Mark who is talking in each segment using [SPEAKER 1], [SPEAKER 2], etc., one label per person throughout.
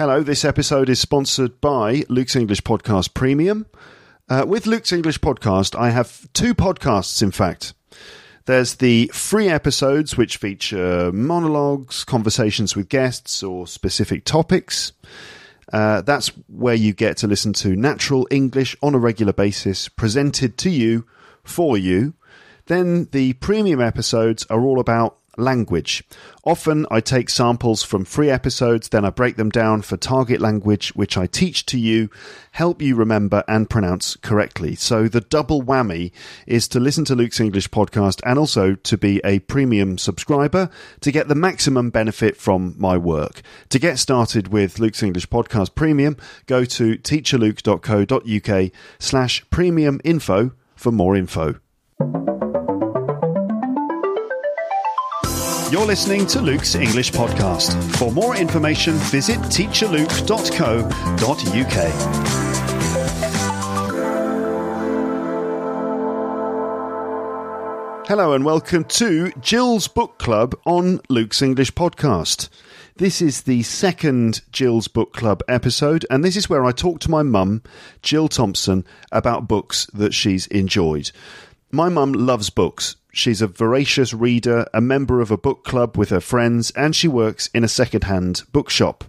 [SPEAKER 1] Hello, this episode is sponsored by Luke's English Podcast Premium. Uh, with Luke's English Podcast, I have two podcasts, in fact. There's the free episodes, which feature monologues, conversations with guests, or specific topics. Uh, that's where you get to listen to natural English on a regular basis, presented to you for you. Then the premium episodes are all about language. Often I take samples from free episodes, then I break them down for target language, which I teach to you, help you remember and pronounce correctly. So the double whammy is to listen to Luke's English podcast and also to be a premium subscriber to get the maximum benefit from my work. To get started with Luke's English podcast premium, go to teacherluke.co.uk slash premium info for more info. You're listening to Luke's English Podcast. For more information, visit teacherluke.co.uk. Hello and welcome to Jill's Book Club on Luke's English Podcast. This is the second Jill's Book Club episode, and this is where I talk to my mum, Jill Thompson, about books that she's enjoyed. My mum loves books. She's a voracious reader, a member of a book club with her friends, and she works in a second-hand bookshop.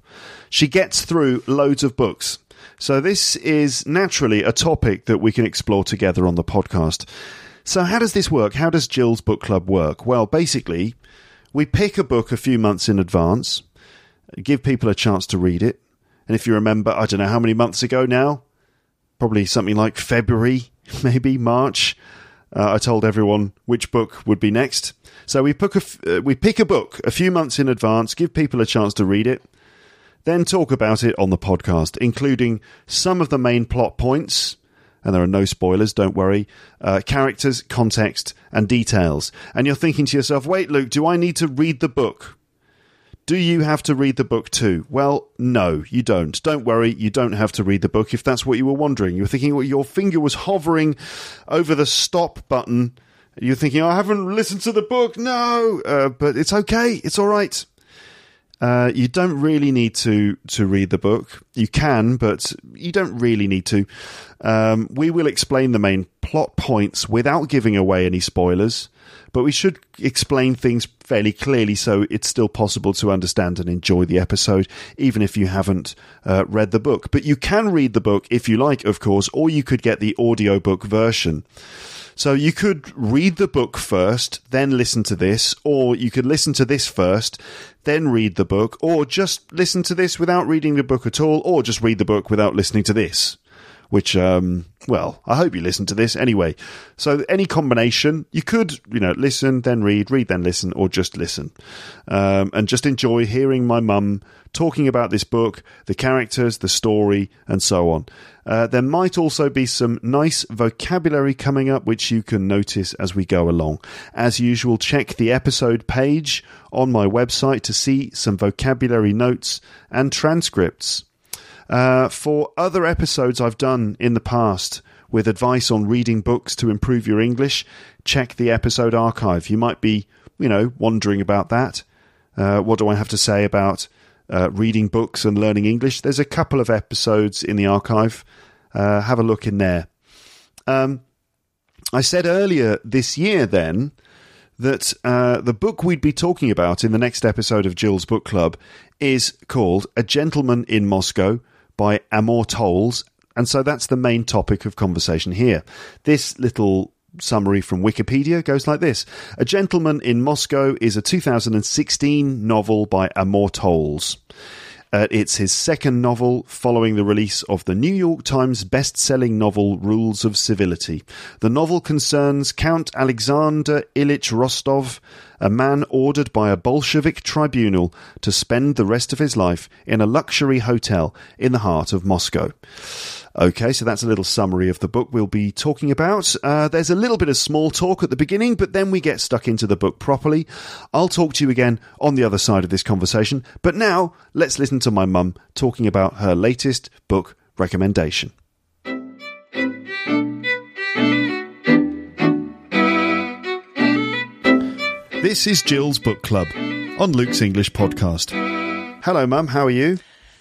[SPEAKER 1] She gets through loads of books. So this is naturally a topic that we can explore together on the podcast. So how does this work? How does Jill's book club work? Well, basically, we pick a book a few months in advance, give people a chance to read it. And if you remember, I don't know how many months ago now, probably something like February, maybe March, uh, I told everyone which book would be next. So we pick, a, uh, we pick a book a few months in advance, give people a chance to read it, then talk about it on the podcast, including some of the main plot points. And there are no spoilers, don't worry. Uh, characters, context, and details. And you're thinking to yourself, wait, Luke, do I need to read the book? Do you have to read the book too? Well, no, you don't. Don't worry, you don't have to read the book if that's what you were wondering. You were thinking well, your finger was hovering over the stop button. You're thinking, I haven't listened to the book. No, uh, but it's okay. It's all right. Uh, you don't really need to to read the book. You can, but you don't really need to. Um, we will explain the main plot points without giving away any spoilers but we should explain things fairly clearly so it's still possible to understand and enjoy the episode, even if you haven't uh, read the book. But you can read the book if you like, of course, or you could get the audiobook version. So you could read the book first, then listen to this, or you could listen to this first, then read the book, or just listen to this without reading the book at all, or just read the book without listening to this which, um, well, I hope you listen to this anyway. So any combination, you could, you know, listen, then read, read, then listen, or just listen. Um, and just enjoy hearing my mum talking about this book, the characters, the story, and so on. Uh, there might also be some nice vocabulary coming up, which you can notice as we go along. As usual, check the episode page on my website to see some vocabulary notes and transcripts. Uh, for other episodes I've done in the past with advice on reading books to improve your English, check the episode archive. You might be, you know, wondering about that. Uh, what do I have to say about uh, reading books and learning English? There's a couple of episodes in the archive. Uh, have a look in there. Um, I said earlier this year then that uh, the book we'd be talking about in the next episode of Jill's Book Club is called A Gentleman in Moscow by Amor Towles. And so that's the main topic of conversation here. This little summary from Wikipedia goes like this A Gentleman in Moscow is a 2016 novel by Amor Towles. Uh, it's his second novel following the release of the New York Times best-selling novel Rules of Civility. The novel concerns Count Alexander Ilyich Rostov, a man ordered by a Bolshevik tribunal to spend the rest of his life in a luxury hotel in the heart of Moscow. Okay, so that's a little summary of the book we'll be talking about. Uh, there's a little bit of small talk at the beginning, but then we get stuck into the book properly. I'll talk to you again on the other side of this conversation. But now, let's listen to my mum talking about her latest book recommendation. This is Jill's Book Club on Luke's English Podcast. Hello, Mum. How are you?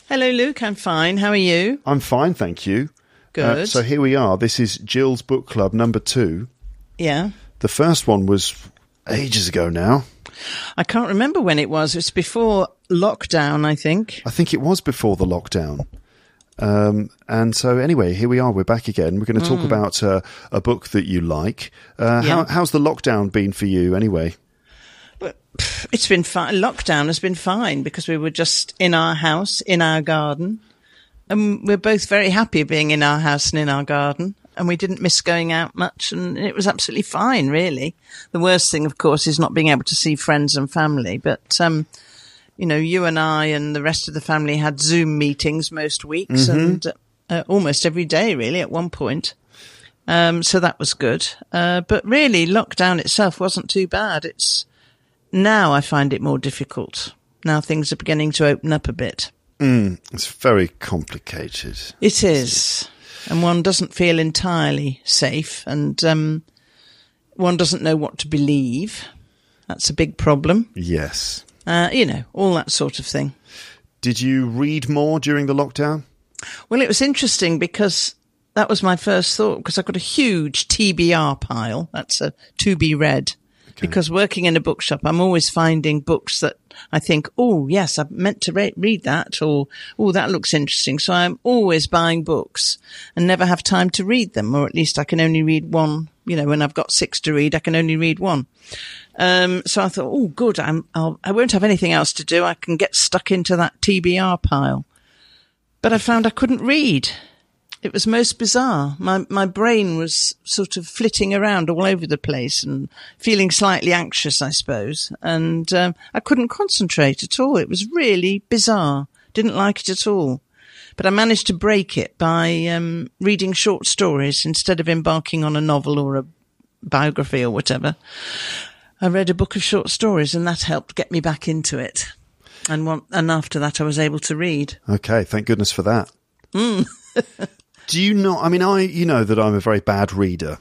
[SPEAKER 2] Hello, Luke. I'm fine. How are you?
[SPEAKER 1] I'm fine, thank you. Uh,
[SPEAKER 2] Good.
[SPEAKER 1] so here we are. This is Jill's Book Club number two.
[SPEAKER 2] yeah.
[SPEAKER 1] The first one was ages ago now.
[SPEAKER 2] I can't remember when it was. It's before lockdown, I think.
[SPEAKER 1] I think it was before the lockdown. Um, and so, anyway, here we are. We're back again. We're going to talk about uh, a book that you like. Uh, how, how's the lockdown been for you, anyway?
[SPEAKER 2] It's been fine. Lockdown has been fine because we were just in our house, in our garden. And we're both very happy being in our house and in our garden. And we didn't miss going out much. And it was absolutely fine, really. The worst thing, of course, is not being able to see friends and family. But, um, you know, you and I and the rest of the family had Zoom meetings most weeks and uh, almost every day, really, at one point. Um, so that was good. Uh, but really, lockdown itself wasn't too bad. It's now I find it more difficult. Now things are beginning to open up a bit.
[SPEAKER 1] It's very complicated.
[SPEAKER 2] It is. And one doesn't feel entirely safe and, um, one doesn't know what to believe. That's a big problem.
[SPEAKER 1] Yes.
[SPEAKER 2] Uh, you know, all that sort of thing.
[SPEAKER 1] Did you read more during the lockdown?
[SPEAKER 2] Well, it was interesting because that was my first thought because I've got a huge TBR pile. That's a to be read. Because working in a bookshop, I'm always finding books that I think, oh, yes, I meant to re- read that or, oh, that looks interesting. So I'm always buying books and never have time to read them, or at least I can only read one. You know, when I've got six to read, I can only read one. Um, so I thought, oh, good. I'm, I'll, I won't have anything else to do. I can get stuck into that TBR pile. But I found I couldn't read. It was most bizarre. My my brain was sort of flitting around all over the place and feeling slightly anxious, I suppose. And um, I couldn't concentrate at all. It was really bizarre. Didn't like it at all. But I managed to break it by um, reading short stories instead of embarking on a novel or a biography or whatever. I read a book of short stories, and that helped get me back into it. And one, and after that, I was able to read.
[SPEAKER 1] Okay, thank goodness for that.
[SPEAKER 2] Hmm.
[SPEAKER 1] Do you not? I mean, I you know that I'm a very bad reader.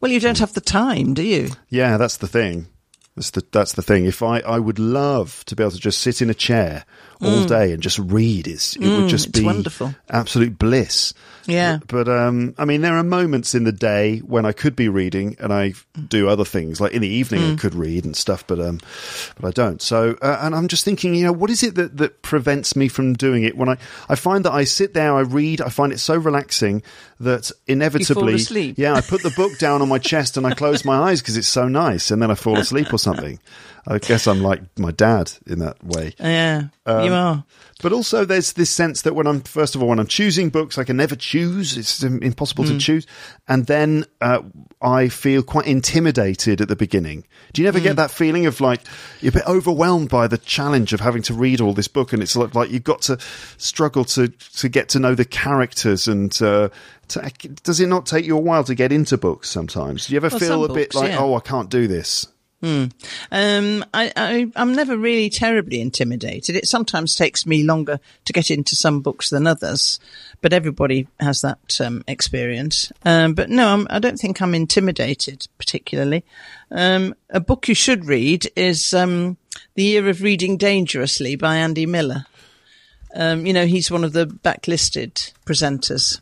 [SPEAKER 2] Well, you don't have the time, do you?
[SPEAKER 1] Yeah, that's the thing. That's the that's the thing. If I I would love to be able to just sit in a chair all day and just read. It's it would just
[SPEAKER 2] Mm.
[SPEAKER 1] be
[SPEAKER 2] wonderful.
[SPEAKER 1] absolute bliss.
[SPEAKER 2] Yeah.
[SPEAKER 1] But um, I mean, there are moments in the day when I could be reading and I do other things. Like in the evening,
[SPEAKER 2] Mm.
[SPEAKER 1] I could read and stuff, but um, but I don't. So, uh, and I'm just thinking, you know, what is it that that prevents me from doing it? When I I find that I sit there, I read, I find it so relaxing that inevitably, yeah, I put the book down on my chest and I close my eyes because it's so nice, and then I fall asleep or something. I guess I'm like my dad in that way.
[SPEAKER 2] Yeah,
[SPEAKER 1] Um,
[SPEAKER 2] you are.
[SPEAKER 1] But also, there's this sense that when I'm, first of all, when I'm choosing books, I can never choose. It's im- impossible to choose. And then uh, I feel quite intimidated at the beginning. Do you never get that feeling of like you're a bit overwhelmed by the challenge of having to read all this book, and it's like, you've got to struggle to to get to know the characters and. Uh, to, does it not take you a while to get into books sometimes? Do you ever
[SPEAKER 2] Well,
[SPEAKER 1] feel a
[SPEAKER 2] some
[SPEAKER 1] bit like,
[SPEAKER 2] yeah.
[SPEAKER 1] oh, I can't do this?
[SPEAKER 2] Um, I, I, I'm never really terribly intimidated. It sometimes takes me longer to get into some books than others, but everybody has that um, experience. Um, but no, I'm, I don't think I'm intimidated particularly. Um, a book you should read is um, The Year of Reading Dangerously by Andy Miller. Um, you know, he's one of the backlisted presenters.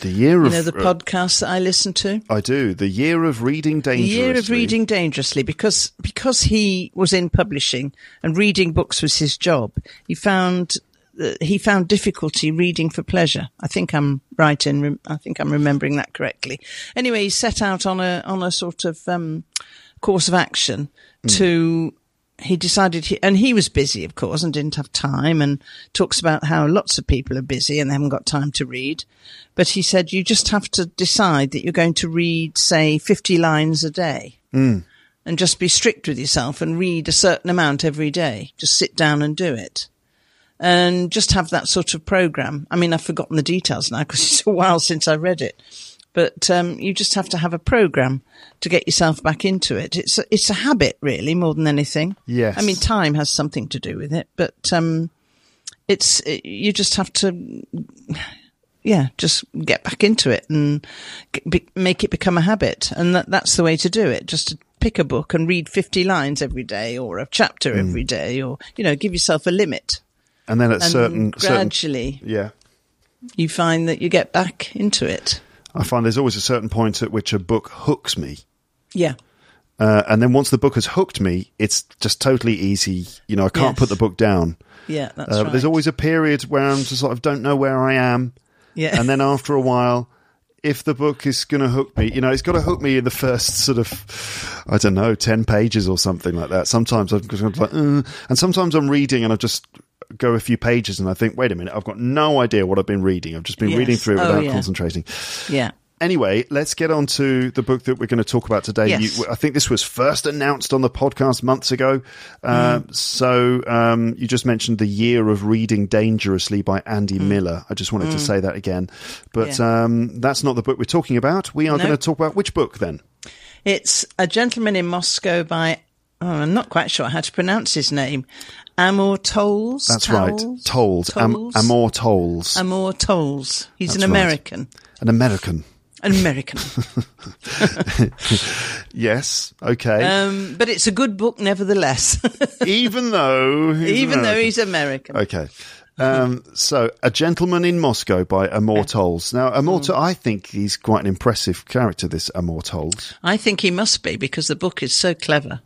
[SPEAKER 1] The year
[SPEAKER 2] You
[SPEAKER 1] of
[SPEAKER 2] know, the
[SPEAKER 1] uh,
[SPEAKER 2] podcast that I listen to.
[SPEAKER 1] I do the year of reading
[SPEAKER 2] The
[SPEAKER 1] dangerously.
[SPEAKER 2] year of reading dangerously because because he was in publishing and reading books was his job. He found uh, he found difficulty reading for pleasure. I think I'm right in. Rem- I think I'm remembering that correctly. Anyway, he set out on a on a sort of um, course of action to. He decided, he, and he was busy, of course, and didn't have time. And talks about how lots of people are busy and they haven't got time to read. But he said you just have to decide that you're going to read, say, 50 lines a day. Mm. and just be strict with yourself and read a certain amount every day. Just sit down and do it. And just have that sort of program. I mean, I've forgotten the details now because it's a while since I read it. But um, you just have to have a program to get yourself back into it. It's a, it's a habit, really, more than anything.
[SPEAKER 1] Yes.
[SPEAKER 2] I mean, time has something to do with it, but um, it's you just have to, yeah, just get back into it and get, be, make it become a habit, and that, that's the way to do it. Just to pick a book and read fifty lines every day, or a chapter
[SPEAKER 1] Hmm.
[SPEAKER 2] every day, or you know, give yourself a limit,
[SPEAKER 1] And then at
[SPEAKER 2] and
[SPEAKER 1] certain, certain,
[SPEAKER 2] gradually
[SPEAKER 1] yeah.
[SPEAKER 2] you find that you get back into it.
[SPEAKER 1] I find there's always a certain point at which a book hooks me.
[SPEAKER 2] Yeah,
[SPEAKER 1] Uh, and then once the book has hooked me, it's just totally easy. You know, I can't
[SPEAKER 2] Yes.
[SPEAKER 1] put the book down.
[SPEAKER 2] yeah, that's
[SPEAKER 1] Uh,
[SPEAKER 2] right.
[SPEAKER 1] There's always a period where I'm just sort of don't know where I am.
[SPEAKER 2] yeah,
[SPEAKER 1] And then after a while, if the book is going to hook me, you know, it's got to hook me in the first sort of, I don't know, 10 pages or something like that. Sometimes I'm just like, uh, and sometimes I'm reading and I've just go a few pages and I think, wait a minute, I've got no idea what I've been reading. I've just been
[SPEAKER 2] Yes.
[SPEAKER 1] reading through it
[SPEAKER 2] Oh,
[SPEAKER 1] without
[SPEAKER 2] yeah.
[SPEAKER 1] concentrating.
[SPEAKER 2] yeah.
[SPEAKER 1] Anyway, let's get on to the book that we're going to talk about today.
[SPEAKER 2] Yes.
[SPEAKER 1] You, I think this was first announced on the podcast months ago. Uh,
[SPEAKER 2] Mm.
[SPEAKER 1] So um, you just mentioned The Year of Reading Dangerously by Andy
[SPEAKER 2] Mm.
[SPEAKER 1] Miller. I just wanted to say that again. But
[SPEAKER 2] Yeah.
[SPEAKER 1] um, that's not the book we're talking about. We are
[SPEAKER 2] No.
[SPEAKER 1] going to talk about which book then?
[SPEAKER 2] It's A Gentleman in Moscow by, oh, I'm not quite sure how to pronounce his name. Amor Towles?
[SPEAKER 1] That's right. Towles. Am- Amor Towles.
[SPEAKER 2] Amor Towles. He's
[SPEAKER 1] That's
[SPEAKER 2] an
[SPEAKER 1] right.
[SPEAKER 2] American.
[SPEAKER 1] An American.
[SPEAKER 2] An American.
[SPEAKER 1] Yes. Okay.
[SPEAKER 2] um, but it's a good book nevertheless,
[SPEAKER 1] even though. he's
[SPEAKER 2] even though
[SPEAKER 1] American.
[SPEAKER 2] he's American.
[SPEAKER 1] Okay. Um, so, A Gentleman in Moscow by Amor Towles. Now, Amor,
[SPEAKER 2] Mm.
[SPEAKER 1] I think he's quite an impressive character, this Amor Towles,
[SPEAKER 2] I think he must be because the book is so clever.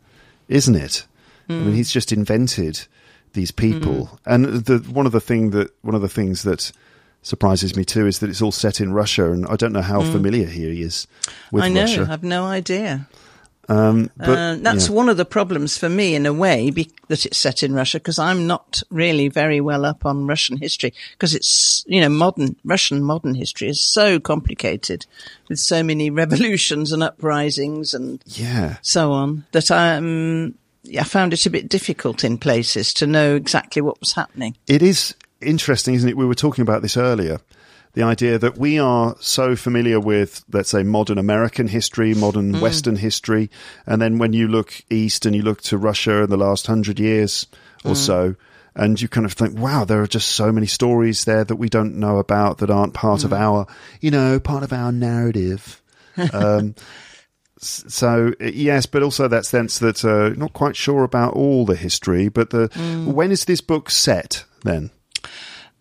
[SPEAKER 1] Isn't it? I
[SPEAKER 2] Mm.
[SPEAKER 1] mean, he's just invented these people, and the one of the thing that one of the things that surprises me too is that it's all set in Russia, and I don't know how familiar he is with
[SPEAKER 2] Mm. I know.
[SPEAKER 1] Russia.
[SPEAKER 2] I've no idea.
[SPEAKER 1] Um, but
[SPEAKER 2] Uh, that's
[SPEAKER 1] yeah.
[SPEAKER 2] one of the problems for me, in a way, be- that it's set in Russia because I'm not really very well up on Russian history because it's you know modern Russian modern history is so complicated with so many revolutions and uprisings and
[SPEAKER 1] yeah.
[SPEAKER 2] so on that I um, I found it a bit difficult in places to know exactly what was happening.
[SPEAKER 1] It is interesting, isn't it? We were talking about this earlier. The idea that we are so familiar with, let's say, modern American history, modern
[SPEAKER 2] Mm.
[SPEAKER 1] Western history, and then when you look east and you look to Russia in the last hundred years or
[SPEAKER 2] Mm.
[SPEAKER 1] so, and you kind of think, wow, there are just so many stories there that we don't know about that aren't part
[SPEAKER 2] Mm.
[SPEAKER 1] of our, you know, part of our narrative. um, so uh, yes, but also that sense that uh, not quite sure about all the history. But the
[SPEAKER 2] Mm.
[SPEAKER 1] when is this book set then?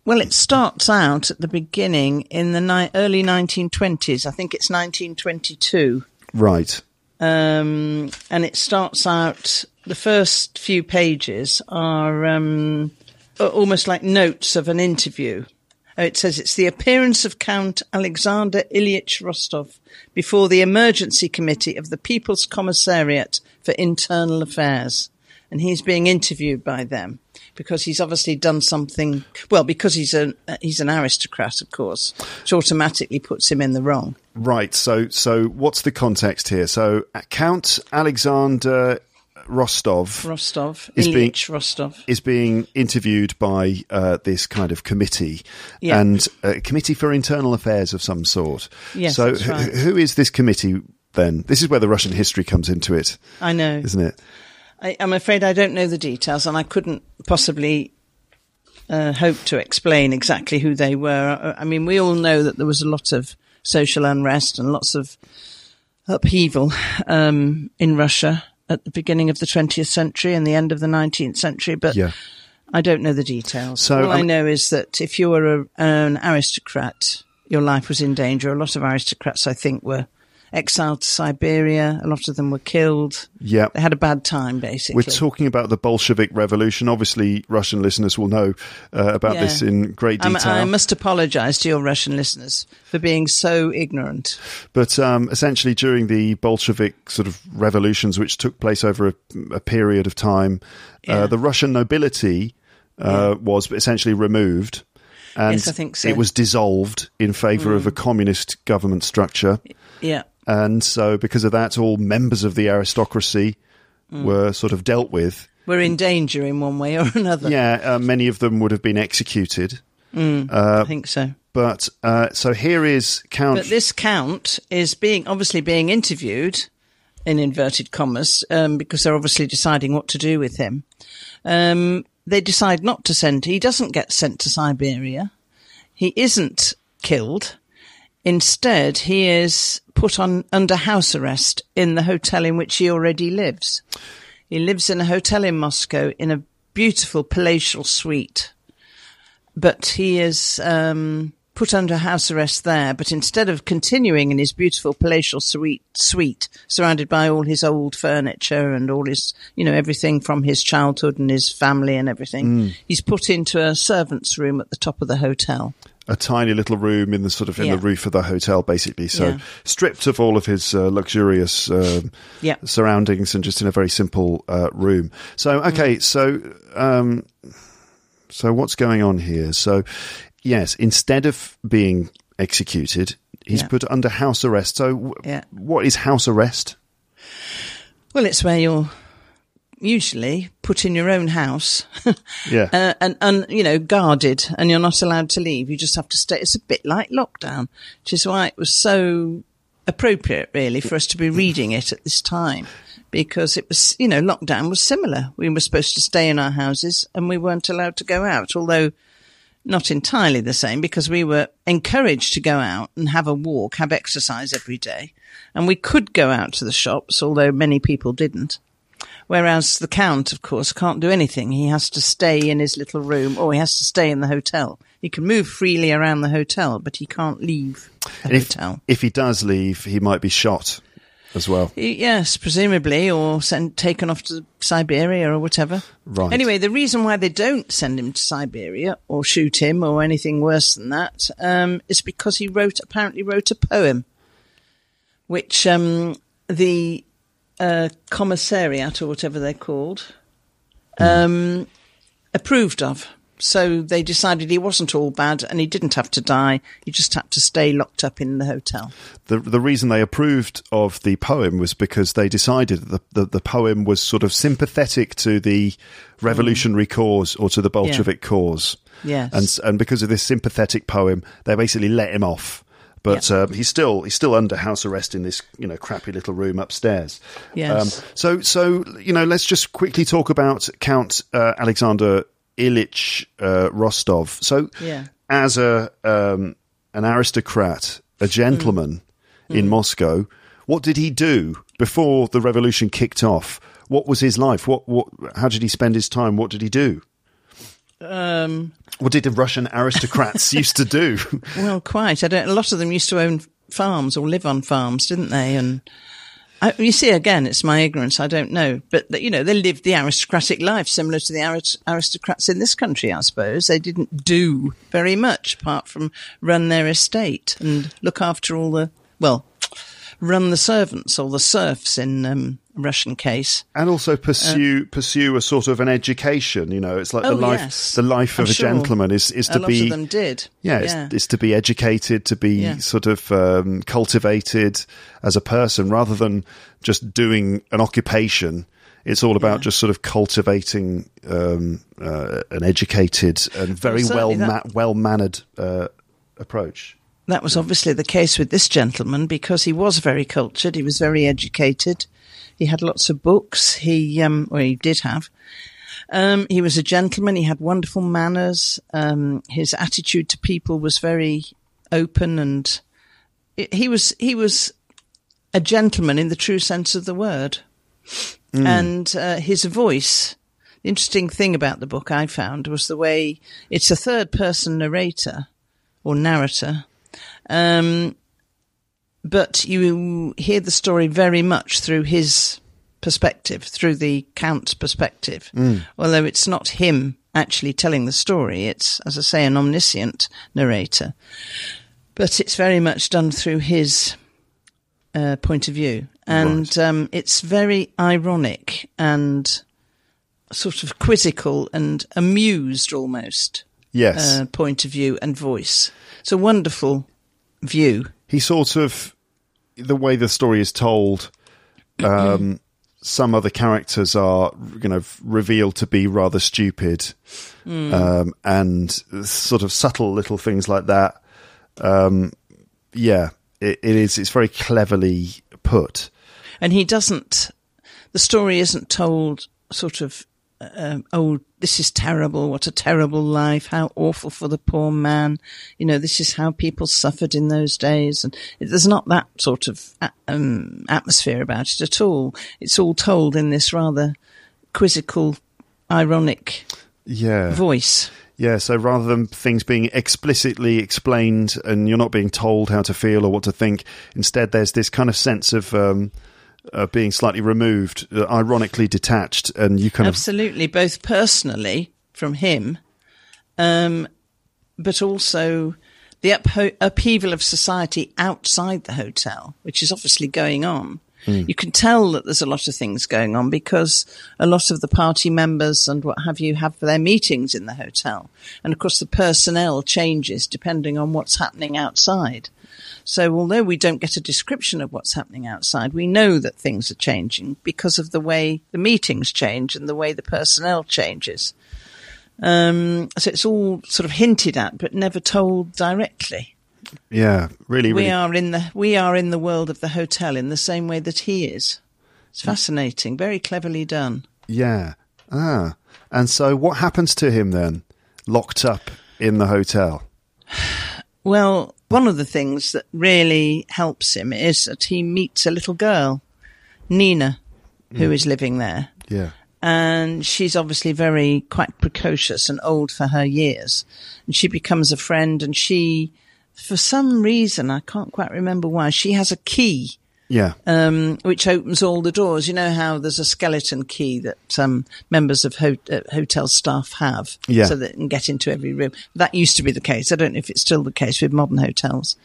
[SPEAKER 2] Well, it starts out at the beginning in the ni- early 1920s. I think it's 1922.
[SPEAKER 1] Right.
[SPEAKER 2] um, and it starts out. The first few pages are um, almost like notes of an interview. Oh, It says it's the appearance of Count Alexander Ilyich Rostov before the emergency committee of the People's Commissariat for Internal Affairs, and he's being interviewed by them because he's obviously done something. Well, because he's an he's an aristocrat, of course, which automatically puts him in the wrong.
[SPEAKER 1] Right. So so what's the context here? So uh, Count Alexander Rostov
[SPEAKER 2] Rostov,
[SPEAKER 1] Is being-
[SPEAKER 2] Rostov.
[SPEAKER 1] is being interviewed by uh, this kind of committee
[SPEAKER 2] Yeah.
[SPEAKER 1] and a committee for internal affairs of some sort.
[SPEAKER 2] Yes,
[SPEAKER 1] So
[SPEAKER 2] right.
[SPEAKER 1] who is this committee then? This is where the Russian history comes into it,
[SPEAKER 2] I know.
[SPEAKER 1] isn't it?
[SPEAKER 2] I, I'm afraid I don't know the details, and I couldn't possibly uh, hope to explain exactly who they were. I, I mean, we all know that there was a lot of social unrest and lots of upheaval um, in Russia at the beginning of the 20th century and the end of the 19th century, but
[SPEAKER 1] Yeah.
[SPEAKER 2] I don't know the details.
[SPEAKER 1] So,
[SPEAKER 2] all
[SPEAKER 1] I
[SPEAKER 2] I know is that if you were a, an aristocrat, your life was in danger. A lot of aristocrats, I think, were exiled to Siberia. A lot of them were killed.
[SPEAKER 1] Yeah.
[SPEAKER 2] They had a bad time, basically.
[SPEAKER 1] We're talking about the Bolshevik Revolution. Obviously, Russian listeners will know uh, about
[SPEAKER 2] Yeah.
[SPEAKER 1] this in great
[SPEAKER 2] I'm-
[SPEAKER 1] detail.
[SPEAKER 2] I must apologise to your Russian listeners for being so ignorant.
[SPEAKER 1] But um, essentially, during the Bolshevik sort of revolutions, which took place over a, a period of time,
[SPEAKER 2] Yeah.
[SPEAKER 1] uh, the Russian nobility uh, was essentially removed. And
[SPEAKER 2] Yes, I think so. Mm.
[SPEAKER 1] it was dissolved in favour of a communist government structure.
[SPEAKER 2] Yeah.
[SPEAKER 1] And so, because of that, all members of the aristocracy were sort of dealt with.
[SPEAKER 2] We're in danger in one way or another.
[SPEAKER 1] Yeah, uh, many of them would have been executed.
[SPEAKER 2] I think so.
[SPEAKER 1] But uh, so here is Count.
[SPEAKER 2] But this count is being obviously being interviewed in inverted commas um, because they're obviously deciding what to do with him. Um, they decide not to send. He doesn't get sent to Siberia. He isn't killed. Instead, he is put on under house arrest in the hotel in which he already lives. He lives in a hotel in Moscow in a beautiful palatial suite but he is um, put under house arrest there. But instead of continuing in his beautiful palatial suite, suite, surrounded by all his old furniture and all his, you know, everything from his childhood and his family and everything, he's put into a servant's room at the top of the hotel.
[SPEAKER 1] A tiny little room in the sort of in
[SPEAKER 2] Yeah.
[SPEAKER 1] the roof of the hotel, basically. So
[SPEAKER 2] Yeah.
[SPEAKER 1] stripped of all of his uh, luxurious um,
[SPEAKER 2] Yeah.
[SPEAKER 1] surroundings and just in a very simple uh, room. So okay,
[SPEAKER 2] Mm.
[SPEAKER 1] so um, so what's going on here? So yes, instead of being executed, he's put under house arrest. So w- what is house arrest?
[SPEAKER 2] Well, it's where you're usually put in your own house
[SPEAKER 1] Yeah,
[SPEAKER 2] uh, and, and, you know, guarded and you're not allowed to leave. You just have to stay. It's a bit like lockdown, which is why it was so appropriate, really, for us to be reading it at this time because it was, you know, lockdown was similar. We were supposed to stay in our houses and we weren't allowed to go out, although not entirely the same because we were encouraged to go out and have a walk, have exercise every day. And we could go out to the shops, although many people didn't. Whereas the Count, of course, can't do anything. He has to stay in his little room or he has to stay in the hotel. He can move freely around the hotel, but he can't leave the
[SPEAKER 1] if
[SPEAKER 2] hotel.
[SPEAKER 1] if he does leave, he might be shot as well.
[SPEAKER 2] Yes, presumably, or sent, taken off to Siberia or whatever.
[SPEAKER 1] Right.
[SPEAKER 2] Anyway, the reason why they don't send him to Siberia or shoot him or anything worse than that um, is because he wrote, apparently wrote a poem, which um, the uh, commissariat or whatever they're called um, approved of. So they decided he wasn't all bad and he didn't have to die. He just had to stay locked up in the hotel.
[SPEAKER 1] the the reason they approved of the poem was because they decided that the, the, the poem was sort of sympathetic to the revolutionary cause or to the Bolshevik cause.
[SPEAKER 2] Yes.
[SPEAKER 1] And and because of this sympathetic poem, they basically let him off. But
[SPEAKER 2] Yeah.
[SPEAKER 1] um, he's still he's still under house arrest in this you know crappy little room upstairs.
[SPEAKER 2] Yes.
[SPEAKER 1] Um, so so you know let's just quickly talk about Count uh, Alexander Ilyich uh, Rostov. So
[SPEAKER 2] Yeah.
[SPEAKER 1] as a um, an aristocrat, a gentleman
[SPEAKER 2] Mm.
[SPEAKER 1] in Moscow, what did he do before the revolution kicked off? What was his life? What what? How did he spend his time? What did he do?
[SPEAKER 2] Um,
[SPEAKER 1] What did the Russian aristocrats used to do?
[SPEAKER 2] Well, quite. I don't. A lot of them used to own farms or live on farms, didn't they? And I, you see, again, it's my ignorance. I don't know, but you know, they lived the aristocratic life, similar to the aris- aristocrats in this country. I suppose they didn't do very much apart from run their estate and look after all the well, run the servants or the serfs in um, Russian case.
[SPEAKER 1] and also pursue pursue a sort of an education. You know, it's like the
[SPEAKER 2] Oh,
[SPEAKER 1] life
[SPEAKER 2] yes.
[SPEAKER 1] the life of
[SPEAKER 2] I'm
[SPEAKER 1] a
[SPEAKER 2] sure
[SPEAKER 1] gentleman is is
[SPEAKER 2] A
[SPEAKER 1] to
[SPEAKER 2] lot
[SPEAKER 1] be
[SPEAKER 2] of them did.
[SPEAKER 1] Yeah, it's, it's to be educated, to be
[SPEAKER 2] Yeah.
[SPEAKER 1] sort of um, cultivated as a person, rather than just doing an occupation. It's all about
[SPEAKER 2] Yeah.
[SPEAKER 1] just sort of cultivating um, uh, an educated and very well
[SPEAKER 2] certainly
[SPEAKER 1] ma- well mannered uh, approach.
[SPEAKER 2] That was obviously the case with this gentleman because he was very cultured. He was very educated. He had lots of books. He, um, well, he did have. Um, he was a gentleman. He had wonderful manners. Um, his attitude to people was very open and it, he was, he was a gentleman in the true sense of the word. And, uh, his voice, the interesting thing about the book I found was the way it's a third person narrator or narrator. Um, but you hear the story very much through his perspective, through the Count's perspective. Although it's not him actually telling the story, it's, as I say, an omniscient narrator. But it's very much done through his uh, point of view. And um, it's very ironic and sort of quizzical and amused almost
[SPEAKER 1] Yes,
[SPEAKER 2] uh, point of view and voice. It's a wonderful view.
[SPEAKER 1] he sort of the way the story is told um, some other characters are you know revealed to be rather stupid, um, and sort of subtle little things like that. Um, yeah, it, it is. It's very cleverly put.
[SPEAKER 2] and he doesn't. The story isn't told sort of, um, oh, this is terrible. What a terrible life. How awful for the poor man. You know, this is how people suffered in those days. And there's not that sort of um, atmosphere about it at all. It's all told in this rather quizzical, ironic
[SPEAKER 1] Yeah,
[SPEAKER 2] voice.
[SPEAKER 1] yeah. So rather than things being explicitly explained and you're not being told how to feel or what to think, instead there's this kind of sense of. Um, uh, being slightly removed, uh, ironically detached, and you kind of
[SPEAKER 2] Absolutely, both personally from him, um, but also the upho- upheaval of society outside the hotel, which is obviously going on. You can tell that there's a lot of things going on because a lot of the party members and what have you have their meetings in the hotel. And of course, the personnel changes depending on what's happening outside. So although we don't get a description of what's happening outside, we know that things are changing because of the way the meetings change and the way the personnel changes. Um, so it's all sort of hinted at, but never told directly.
[SPEAKER 1] yeah, really, really
[SPEAKER 2] We are in the we are in the world of the hotel in the same way that he is. It's fascinating, very cleverly done.
[SPEAKER 1] Yeah. Ah. And so what happens to him then? Locked up in the hotel.
[SPEAKER 2] Well, one of the things that really helps him is that he meets a little girl, Nina, who mm. is living there.
[SPEAKER 1] Yeah.
[SPEAKER 2] and she's obviously very quite precocious and old for her years. And she becomes a friend, and she, for some reason, I can't quite remember why, she has a key
[SPEAKER 1] Yeah.
[SPEAKER 2] um, which opens all the doors. You know how there's a skeleton key that um, members of ho- uh, hotel staff have,
[SPEAKER 1] Yeah.
[SPEAKER 2] so they can get into every room. That used to be the case. I don't know if it's still the case with modern hotels.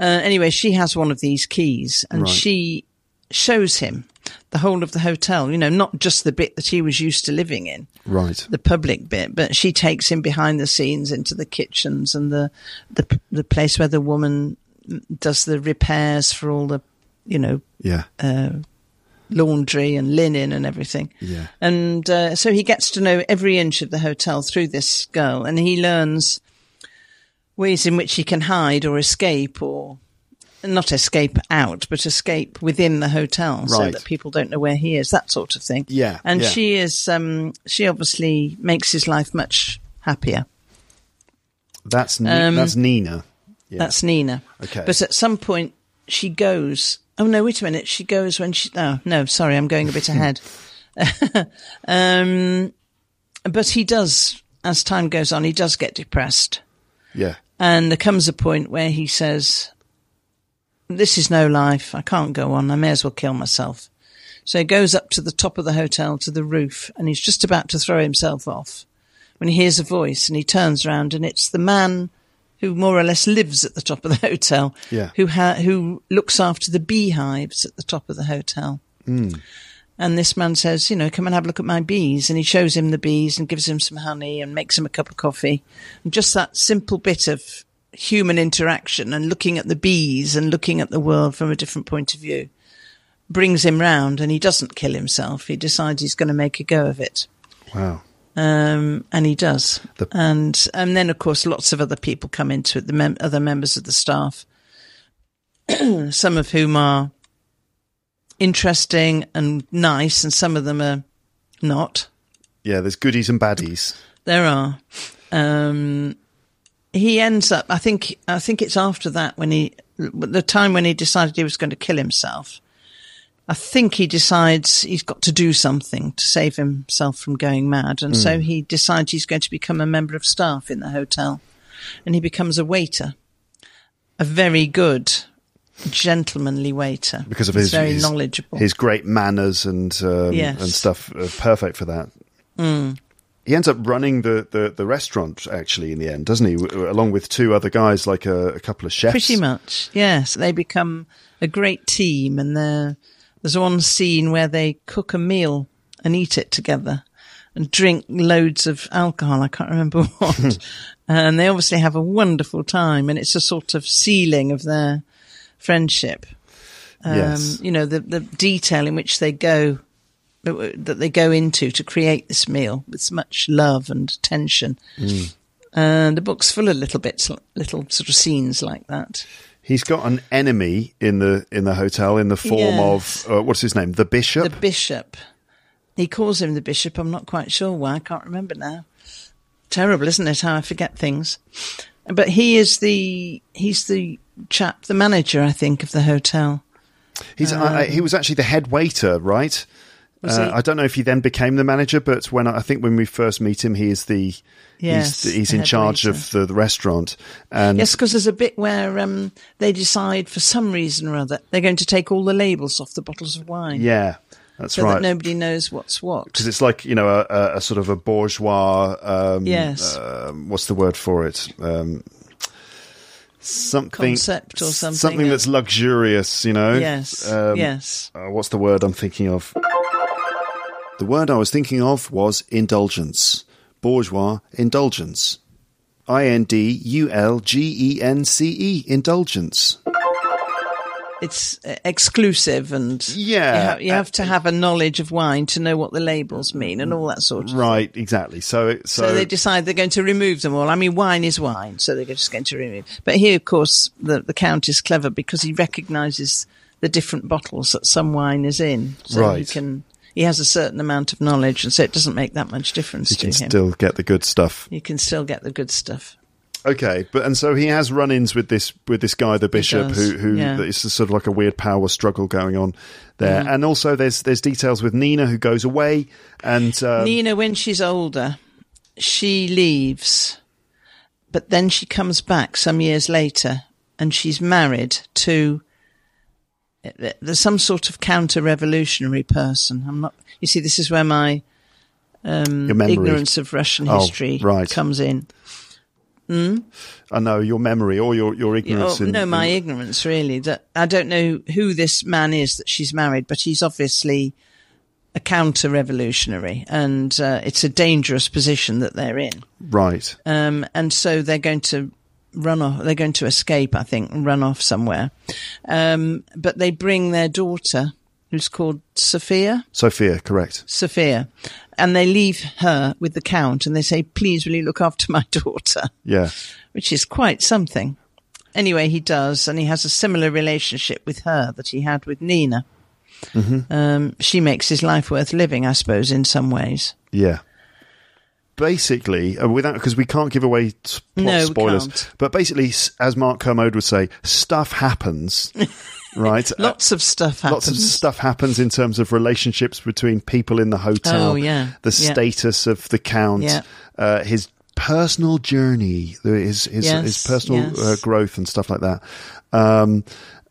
[SPEAKER 2] Uh, anyway, she has one of these keys, and
[SPEAKER 1] Right.
[SPEAKER 2] she shows him the whole of the hotel. You know, not just the bit that he was used to living in
[SPEAKER 1] right.
[SPEAKER 2] the public bit, but she takes him behind the scenes into the kitchens and the the the place where the woman does the repairs for all the you know
[SPEAKER 1] Yeah.
[SPEAKER 2] laundry and linen and everything.
[SPEAKER 1] Yeah.
[SPEAKER 2] And uh, so he gets to know every inch of the hotel through this girl, and he learns ways in which he can hide or escape or not escape out, but escape within the hotel so that people don't know where he is, that sort of thing.
[SPEAKER 1] Yeah,
[SPEAKER 2] And
[SPEAKER 1] yeah.
[SPEAKER 2] she is, um, she obviously makes his life much happier.
[SPEAKER 1] That's Ni- that's Nina. Yeah.
[SPEAKER 2] That's Nina.
[SPEAKER 1] Okay.
[SPEAKER 2] But at some point she goes, oh no, wait a minute. She goes when she, oh no, sorry, I'm going a bit ahead. um, but he does, as time goes on, he does get depressed.
[SPEAKER 1] yeah.
[SPEAKER 2] And there comes a point where he says, this is no life. I can't go on. I may as well kill myself. So he goes up to the top of the hotel to the roof and he's just about to throw himself off when he hears a voice and he turns around and it's the man who more or less lives at the top of the hotel,
[SPEAKER 1] Yeah.
[SPEAKER 2] who ha- who looks after the beehives at the top of the hotel. Hmm. And this man says, you know, come and have a look at my bees. And he shows him the bees and gives him some honey and makes him a cup of coffee. And just that simple bit of human interaction and looking at the bees and looking at the world from a different point of view brings him round and he doesn't kill himself. He decides he's going to make a go of it.
[SPEAKER 1] Wow.
[SPEAKER 2] Um, and he does.
[SPEAKER 1] The-
[SPEAKER 2] and, and then of course lots of other people come into it, the mem- other members of the staff, some of whom are interesting and nice and some of them are not.
[SPEAKER 1] Yeah. There's goodies and baddies.
[SPEAKER 2] There are. Um, he ends up. I think. I think it's after that when he, the time when he decided he was going to kill himself. I think he decides he's got to do something to save himself from going mad, and so he decides he's going to become a member of staff in the hotel, and he becomes a waiter, a very good, gentlemanly waiter
[SPEAKER 1] Because of
[SPEAKER 2] He's
[SPEAKER 1] his
[SPEAKER 2] very
[SPEAKER 1] his,
[SPEAKER 2] knowledgeable.
[SPEAKER 1] his great manners and um,
[SPEAKER 2] Yes.
[SPEAKER 1] and stuff. Uh, perfect for that.
[SPEAKER 2] Mm.
[SPEAKER 1] He ends up running the, the, the restaurant actually in the end, doesn't he? W- Along with two other guys, like a, a couple of chefs.
[SPEAKER 2] Pretty much, yes. They become a great team, and they're- there's one scene where they cook a meal and eat it together and drink loads of alcohol. I can't remember what. and they obviously have a wonderful time, and it's a sort of sealing of their friendship. Um,
[SPEAKER 1] Yes.
[SPEAKER 2] You know, the, the detail in which they go that they go into to create this meal with much love and attention. And the book's full of little bits, little sort of scenes like that.
[SPEAKER 1] He's got an enemy in the in the hotel in the form
[SPEAKER 2] Yes.
[SPEAKER 1] of uh, what's his name, the bishop.
[SPEAKER 2] The bishop. He calls him the bishop. I'm not quite sure why. I can't remember now. Terrible, isn't it? How I forget things. But he is the he's the chap, the manager, I think, of the hotel.
[SPEAKER 1] He's uh, he was actually the head waiter, right? Uh. I don't know if he then became the manager, but when I, I think when we first meet him, he is the
[SPEAKER 2] Yes,
[SPEAKER 1] he's, he's in charge of the, the restaurant. And
[SPEAKER 2] Yes, because there's a bit where um, they decide for some reason or other they're going to take all the labels off the bottles of wine,
[SPEAKER 1] yeah, that's
[SPEAKER 2] so that
[SPEAKER 1] right.
[SPEAKER 2] nobody knows what's what.
[SPEAKER 1] Because it's like you know a, a, sort of a bourgeois. Um,
[SPEAKER 2] Yes.
[SPEAKER 1] um, what's the word for it? Um, something
[SPEAKER 2] Concept or something,
[SPEAKER 1] Something
[SPEAKER 2] uh,
[SPEAKER 1] that's luxurious. You know.
[SPEAKER 2] Yes,
[SPEAKER 1] Um,
[SPEAKER 2] yes.
[SPEAKER 1] uh, what's the word I'm thinking of? The word I was thinking of was indulgence. Bourgeois indulgence. I N D U L G E N C E indulgence.
[SPEAKER 2] It's uh, exclusive, and
[SPEAKER 1] Yeah,
[SPEAKER 2] you, ha- you
[SPEAKER 1] uh,
[SPEAKER 2] have to have a knowledge of wine to know what the labels mean and all that sort of.
[SPEAKER 1] Right, exactly. So, so,
[SPEAKER 2] So they decide they're going to remove them all. I mean, wine is wine, so they're just going to remove. But here, of course, the the count is clever because he recognises the different bottles that some wine is in. So he can. He has a certain amount of knowledge, and so it doesn't make that much difference
[SPEAKER 1] you
[SPEAKER 2] to
[SPEAKER 1] can still get the good stuff.
[SPEAKER 2] you can still get the good stuff.
[SPEAKER 1] Okay, but and so he has run-ins with this with this guy, the bishop, who who
[SPEAKER 2] yeah.
[SPEAKER 1] it's sort of like a weird power struggle going on there,
[SPEAKER 2] Mm.
[SPEAKER 1] and also there's there's details with Nina who goes away, and um,
[SPEAKER 2] Nina, when she's older, she leaves, but then she comes back some years later, and she's married to. There's some sort of counter-revolutionary person. I'm not. You see, this is where my
[SPEAKER 1] memory.
[SPEAKER 2] ignorance of Russian
[SPEAKER 1] Oh,
[SPEAKER 2] history
[SPEAKER 1] right.
[SPEAKER 2] comes in.
[SPEAKER 1] I know your memory or your your
[SPEAKER 2] Oh,
[SPEAKER 1] ignorance. in-
[SPEAKER 2] no, my
[SPEAKER 1] in-
[SPEAKER 2] ignorance really. That I don't know who this man is that she's married, but he's obviously a counter-revolutionary, and uh, it's a dangerous position that they're in.
[SPEAKER 1] right.
[SPEAKER 2] Um, and so they're going to run off. They're going to escape, I think, and run off somewhere. Um, but they bring their daughter, who's called Sophia.
[SPEAKER 1] Sophia, correct.
[SPEAKER 2] Sophia, and they leave her with the count, and they say, "Please, will you look after my daughter?"
[SPEAKER 1] Yeah,
[SPEAKER 2] which is quite something. Anyway, he does, and he has a similar relationship with her that he had with Nina.
[SPEAKER 1] Mm-hmm.
[SPEAKER 2] Um, she makes his life worth living, I suppose, in some ways.
[SPEAKER 1] yeah. Basically, uh, without because we can't give away s- plot
[SPEAKER 2] No, we
[SPEAKER 1] spoilers,
[SPEAKER 2] can't.
[SPEAKER 1] but basically, s- as Mark Kermode would say, stuff happens, right? Uh,
[SPEAKER 2] Lots of stuff happens.
[SPEAKER 1] Lots of stuff happens in terms of relationships between people in the hotel.
[SPEAKER 2] Oh, yeah.
[SPEAKER 1] The
[SPEAKER 2] Yeah.
[SPEAKER 1] status of the count,
[SPEAKER 2] Yeah.
[SPEAKER 1] uh, his personal journey, the- his his,
[SPEAKER 2] Yes,
[SPEAKER 1] his personal
[SPEAKER 2] yes.
[SPEAKER 1] uh, growth and stuff like that. Um,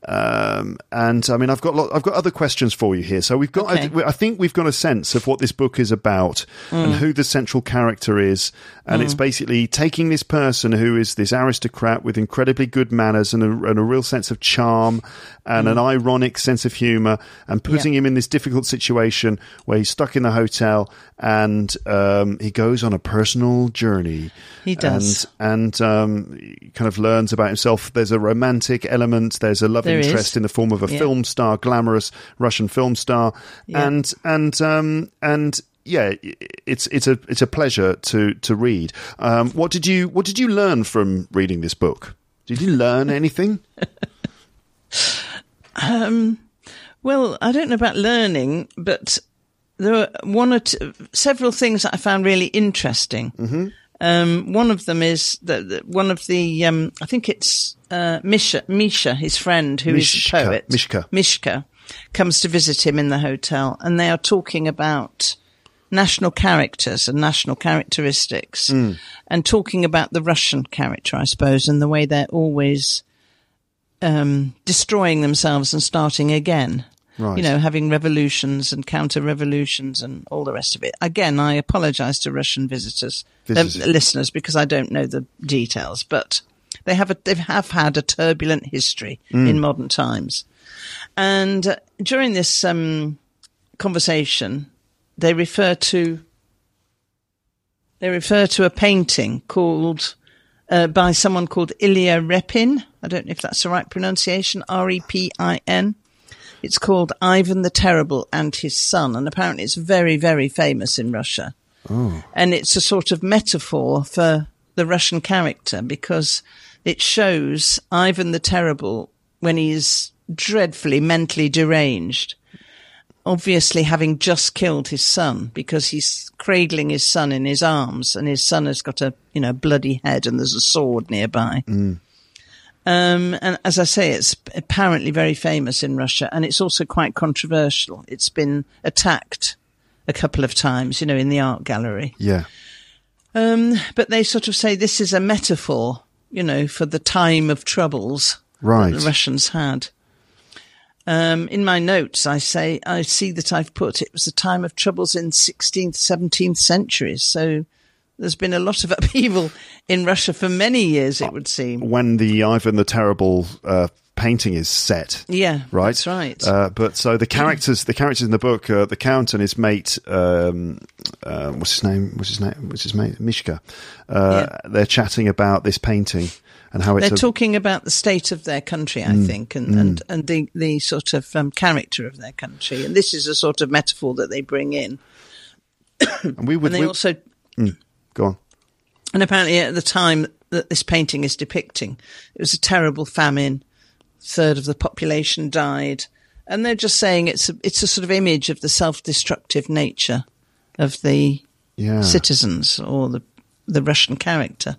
[SPEAKER 1] um, and I mean, I've got lot, I've got other questions for you here. So we've got,
[SPEAKER 2] Okay.
[SPEAKER 1] I, I think we've got a sense of what this book is about
[SPEAKER 2] Mm.
[SPEAKER 1] and who the central character is, and it's basically taking this person who is this aristocrat with incredibly good manners and a, and a real sense of charm and an ironic sense of humor, and putting
[SPEAKER 2] Mm.
[SPEAKER 1] Him in this difficult situation where he's stuck in the hotel and um, he goes on a personal journey.
[SPEAKER 2] He does.
[SPEAKER 1] and and um, kind of learns about himself. There's a romantic element. There's a love
[SPEAKER 2] There
[SPEAKER 1] interest
[SPEAKER 2] is.
[SPEAKER 1] in the form of a
[SPEAKER 2] Yeah.
[SPEAKER 1] film star, glamorous Russian film star,
[SPEAKER 2] Yeah.
[SPEAKER 1] and and um, and yeah, it's it's a it's a pleasure to to read. Um, what did you what did you learn from reading this book? Did you learn anything?
[SPEAKER 2] um, Well, I don't know about learning, but there were one or two, several things that I found really interesting. Mm-hmm. Um, one of them is that, that one of the, um, I think it's uh, Misha, Misha, his friend, who is
[SPEAKER 1] Mishka,
[SPEAKER 2] a poet,
[SPEAKER 1] Mishka.
[SPEAKER 2] Mishka, comes to visit him in the hotel, and they are talking about national characters and national characteristics, and talking about the Russian character, I suppose, and the way they're always um, destroying themselves and starting again.
[SPEAKER 1] Right.
[SPEAKER 2] You know, having revolutions and counter revolutions and all the rest of it. Again, I apologize to Russian visitors,
[SPEAKER 1] Visitors.
[SPEAKER 2] um, listeners, because I don't know the details, but they have a, they have had a turbulent history in modern times. And uh, during this um, conversation, they refer to they refer to a painting called uh, by someone called Ilya Repin. I don't know if that's the right pronunciation. R E P I N. It's called Ivan the Terrible and His Son, and apparently it's very, very famous in Russia.
[SPEAKER 1] Oh.
[SPEAKER 2] And it's a sort of metaphor for the Russian character because it shows Ivan the Terrible when he's dreadfully mentally deranged. Obviously, having just killed his son because he's cradling his son in his arms, and his son has got a you know bloody head, and there's a sword nearby. Mm. Um, and as I say, it's apparently very famous in Russia, and it's also quite controversial. It's been attacked a couple of times, you know, in the art gallery.
[SPEAKER 1] Yeah.
[SPEAKER 2] Um, but they sort of say this is a metaphor, you know, for the time of troubles
[SPEAKER 1] Right.
[SPEAKER 2] that the Russians had. Um, in my notes, I say I see that I've put it was a time of troubles in 16th, 17th centuries. So there's been a lot of upheaval in Russia for many years, it would seem.
[SPEAKER 1] When the Ivan the Terrible uh, painting is set.
[SPEAKER 2] Yeah,
[SPEAKER 1] Right.
[SPEAKER 2] that's right.
[SPEAKER 1] Uh, but so the characters, the characters in the book, uh, the count and his mate, um, uh, what's his name? What's his name? What's his mate? Mishka. Uh, They're chatting about this painting and how it's
[SPEAKER 2] They're
[SPEAKER 1] a,
[SPEAKER 2] talking about the state of their country,
[SPEAKER 1] Mm.
[SPEAKER 2] I think, and, and, and the, the sort of um, character of their country. And this is a sort of metaphor that they bring in.
[SPEAKER 1] and we would
[SPEAKER 2] And they
[SPEAKER 1] we-
[SPEAKER 2] also
[SPEAKER 1] go on.
[SPEAKER 2] And apparently, at the time that this painting is depicting, it was a terrible famine. Third of the population died, and they're just saying it's a, it's a sort of image of the self-destructive nature of the
[SPEAKER 1] Yeah.
[SPEAKER 2] citizens or the the Russian character.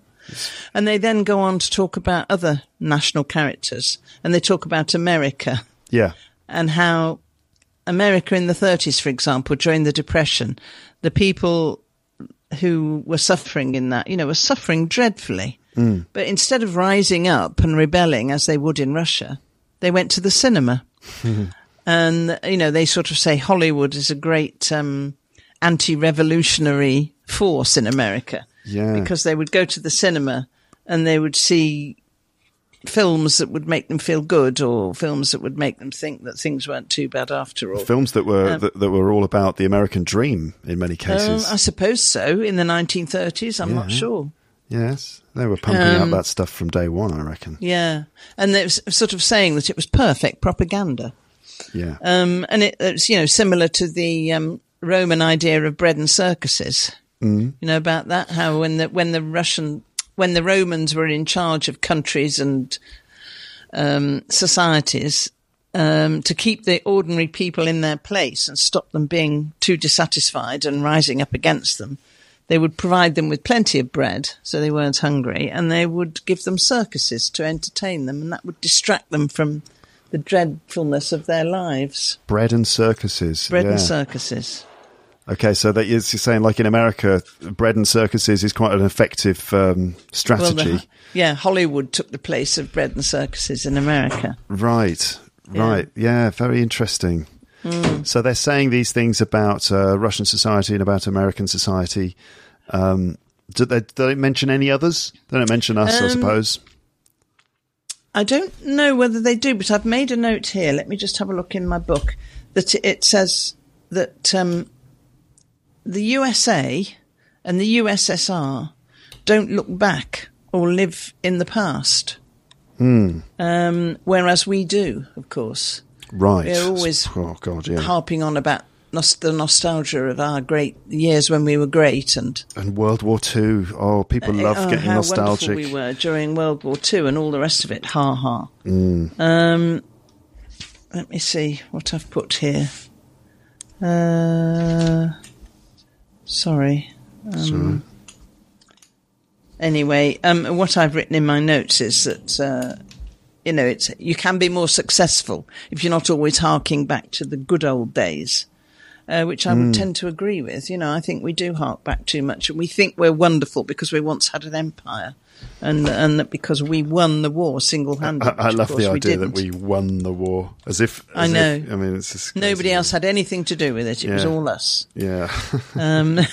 [SPEAKER 2] And they then go on to talk about other national characters, and they talk about America
[SPEAKER 1] Yeah.
[SPEAKER 2] and how America in the 30s, for example, during the Depression, the people who were suffering in that, you know, were suffering dreadfully. But instead of rising up and rebelling as they would in Russia, they went to the cinema. and, you know, they sort of say Hollywood is a great um, anti revolutionary force in America
[SPEAKER 1] Yeah.
[SPEAKER 2] because they would go to the cinema and they would see films that would make them feel good or films that would make them think that things weren't too bad after all.
[SPEAKER 1] films that were that, that were all about the American dream in many
[SPEAKER 2] Um,
[SPEAKER 1] cases.
[SPEAKER 2] I suppose so. In the 1930s, I'm not sure.
[SPEAKER 1] yes, they were pumping
[SPEAKER 2] Um,
[SPEAKER 1] out that stuff from day one. I reckon.
[SPEAKER 2] Yeah, and they was sort of saying that it was perfect propaganda.
[SPEAKER 1] Yeah.
[SPEAKER 2] Um, and it, it's you know similar to the um, Roman idea of bread and circuses. Mm. You know about that? How when the when the Russian when the Romans were in charge of countries and um, societies. Um, to keep the ordinary people in their place and stop them being too dissatisfied and rising up against them, they would provide them with plenty of bread so they weren't hungry, and they would give them circuses to entertain them, and that would distract them from the dreadfulness of their lives.
[SPEAKER 1] Bread and circuses.
[SPEAKER 2] Bread
[SPEAKER 1] yeah.
[SPEAKER 2] and circuses.
[SPEAKER 1] Okay, so that is you're saying like in America, bread and circuses is quite an effective um,
[SPEAKER 2] Well,
[SPEAKER 1] strategy.
[SPEAKER 2] the, yeah, Hollywood took the place of bread and circuses in America.
[SPEAKER 1] Right, right. Yeah, very interesting.
[SPEAKER 2] Hmm.
[SPEAKER 1] So they're saying these things about uh, Russian society and about American society. Um, do they, do they mention any others? They don't mention us,
[SPEAKER 2] Um,
[SPEAKER 1] I suppose.
[SPEAKER 2] I don't know whether they do, but I've made a note here. Let me just have a look in my book. That it- it says that um, the USA and the USSR don't look back or live in the past, um, whereas we do, of course,
[SPEAKER 1] Right.
[SPEAKER 2] they're always
[SPEAKER 1] Oh God, yeah.
[SPEAKER 2] harping on about nos- the nostalgia of our great years when we were great and
[SPEAKER 1] And World War Two. Oh, people love
[SPEAKER 2] oh,
[SPEAKER 1] getting
[SPEAKER 2] how
[SPEAKER 1] nostalgic.
[SPEAKER 2] we were during World War Two and all the rest of it. Ha ha.
[SPEAKER 1] Mm.
[SPEAKER 2] Um, let me see what I've put here. Uh, sorry. Um, Anyway, um, what I've written in my notes is that uh, you know it's you can be more successful if you're not always harking back to the good old days. Uh, which I
[SPEAKER 1] Hmm.
[SPEAKER 2] would tend to agree with. You know, I think we do hark back too much, and we think we're wonderful because we once had an empire, and and that because we won the war single handed.
[SPEAKER 1] I, I love the idea that we won the war, as if
[SPEAKER 2] I know.
[SPEAKER 1] if- I mean, it's just
[SPEAKER 2] Nobody else had anything to do with it. It was all us.
[SPEAKER 1] Yeah.
[SPEAKER 2] Um,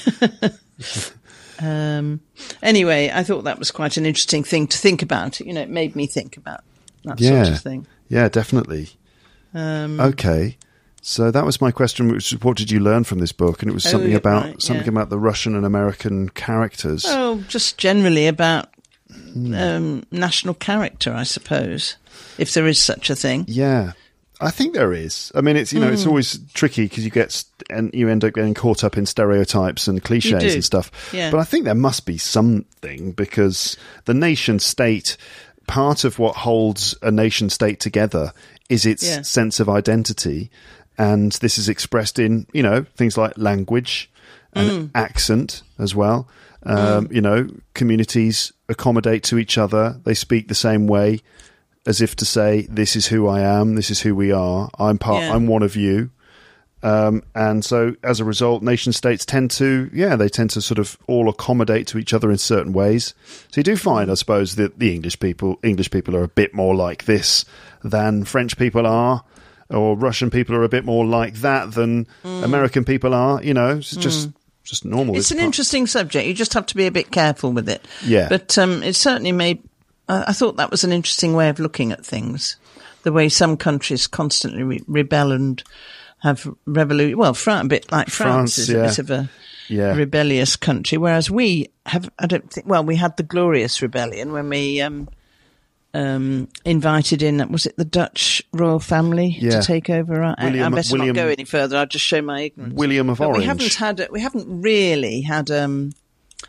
[SPEAKER 2] um, anyway, I thought that was quite an interesting thing to think about. You know, it made me think about that
[SPEAKER 1] yeah.
[SPEAKER 2] sort of thing.
[SPEAKER 1] Yeah, definitely.
[SPEAKER 2] Um,
[SPEAKER 1] Okay. So that was my question. Which is, what did you learn from this book? And it was
[SPEAKER 2] Oh,
[SPEAKER 1] something
[SPEAKER 2] yeah,
[SPEAKER 1] about
[SPEAKER 2] right,
[SPEAKER 1] something
[SPEAKER 2] yeah.
[SPEAKER 1] about the Russian and American characters.
[SPEAKER 2] Oh, just generally about
[SPEAKER 1] Hmm.
[SPEAKER 2] um, national character, I suppose, if there is such a thing.
[SPEAKER 1] Yeah. I think there is. I mean, it's you know, it's always tricky because you get st- and you end up getting caught up in stereotypes and cliches and stuff.
[SPEAKER 2] Yeah.
[SPEAKER 1] But I think there must be something because the nation state, part of what holds a nation state together is its
[SPEAKER 2] Yeah.
[SPEAKER 1] sense of identity, and this is expressed in you know things like language and
[SPEAKER 2] Mm.
[SPEAKER 1] accent as well. Um, You know, communities accommodate to each other; they speak the same way as if to say, "This is who I am. This is who we are. I'm part.
[SPEAKER 2] Yeah.
[SPEAKER 1] I'm one of you." Um, and so, as a result, nation states tend to, yeah, they tend to sort of all accommodate to each other in certain ways. So you do find, I suppose, that the English people, English people, are a bit more like this than French people are, or Russian people are a bit more like that than American people are. You know, it's just just normal.
[SPEAKER 2] It's an
[SPEAKER 1] part-
[SPEAKER 2] interesting subject. You just have to be a bit careful with it.
[SPEAKER 1] Yeah.
[SPEAKER 2] But um, it certainly made. I I thought that was an interesting way of looking at things. The way some countries constantly re- rebel and have revolution. Well, France, a bit like France,
[SPEAKER 1] France,
[SPEAKER 2] is
[SPEAKER 1] yeah.
[SPEAKER 2] a bit of a
[SPEAKER 1] Yeah.
[SPEAKER 2] rebellious country, whereas we have. I don't think. Well, we had the Glorious Rebellion when we. Um, um, invited in, was it the Dutch royal family
[SPEAKER 1] Yeah.
[SPEAKER 2] to take over? I, I better
[SPEAKER 1] William-
[SPEAKER 2] not go any further. I'll just show my ignorance.
[SPEAKER 1] William of
[SPEAKER 2] But
[SPEAKER 1] Orange.
[SPEAKER 2] we haven't had we haven't really had um,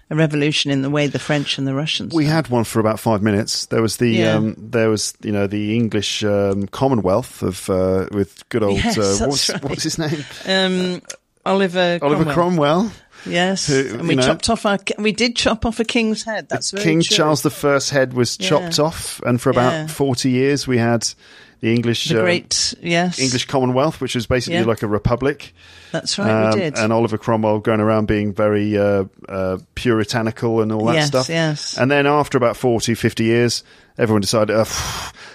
[SPEAKER 2] a revolution in the way the French and the Russians.
[SPEAKER 1] We had one for about five minutes. There was the
[SPEAKER 2] Yeah.
[SPEAKER 1] um, there was you know the English um, Commonwealth of uh, with good old
[SPEAKER 2] Yes,
[SPEAKER 1] uh, what's,
[SPEAKER 2] right.
[SPEAKER 1] what's his name
[SPEAKER 2] um, Oliver
[SPEAKER 1] Oliver
[SPEAKER 2] Cromwell.
[SPEAKER 1] Cromwell.
[SPEAKER 2] Yes,
[SPEAKER 1] who,
[SPEAKER 2] and we
[SPEAKER 1] know-
[SPEAKER 2] chopped off our we did chop off a king's head. That's
[SPEAKER 1] King
[SPEAKER 2] true.
[SPEAKER 1] Charles the First head was
[SPEAKER 2] Yeah.
[SPEAKER 1] chopped off, and for about
[SPEAKER 2] Yeah.
[SPEAKER 1] forty years we had the English
[SPEAKER 2] the
[SPEAKER 1] uh,
[SPEAKER 2] great yes
[SPEAKER 1] English Commonwealth, which was basically
[SPEAKER 2] Yeah.
[SPEAKER 1] like a republic.
[SPEAKER 2] That's right,
[SPEAKER 1] Um,
[SPEAKER 2] we did.
[SPEAKER 1] And Oliver Cromwell going around being very uh, uh, puritanical and all that
[SPEAKER 2] Yes,
[SPEAKER 1] stuff.
[SPEAKER 2] yes.
[SPEAKER 1] And then after about 40, 50 years, everyone decided, uh,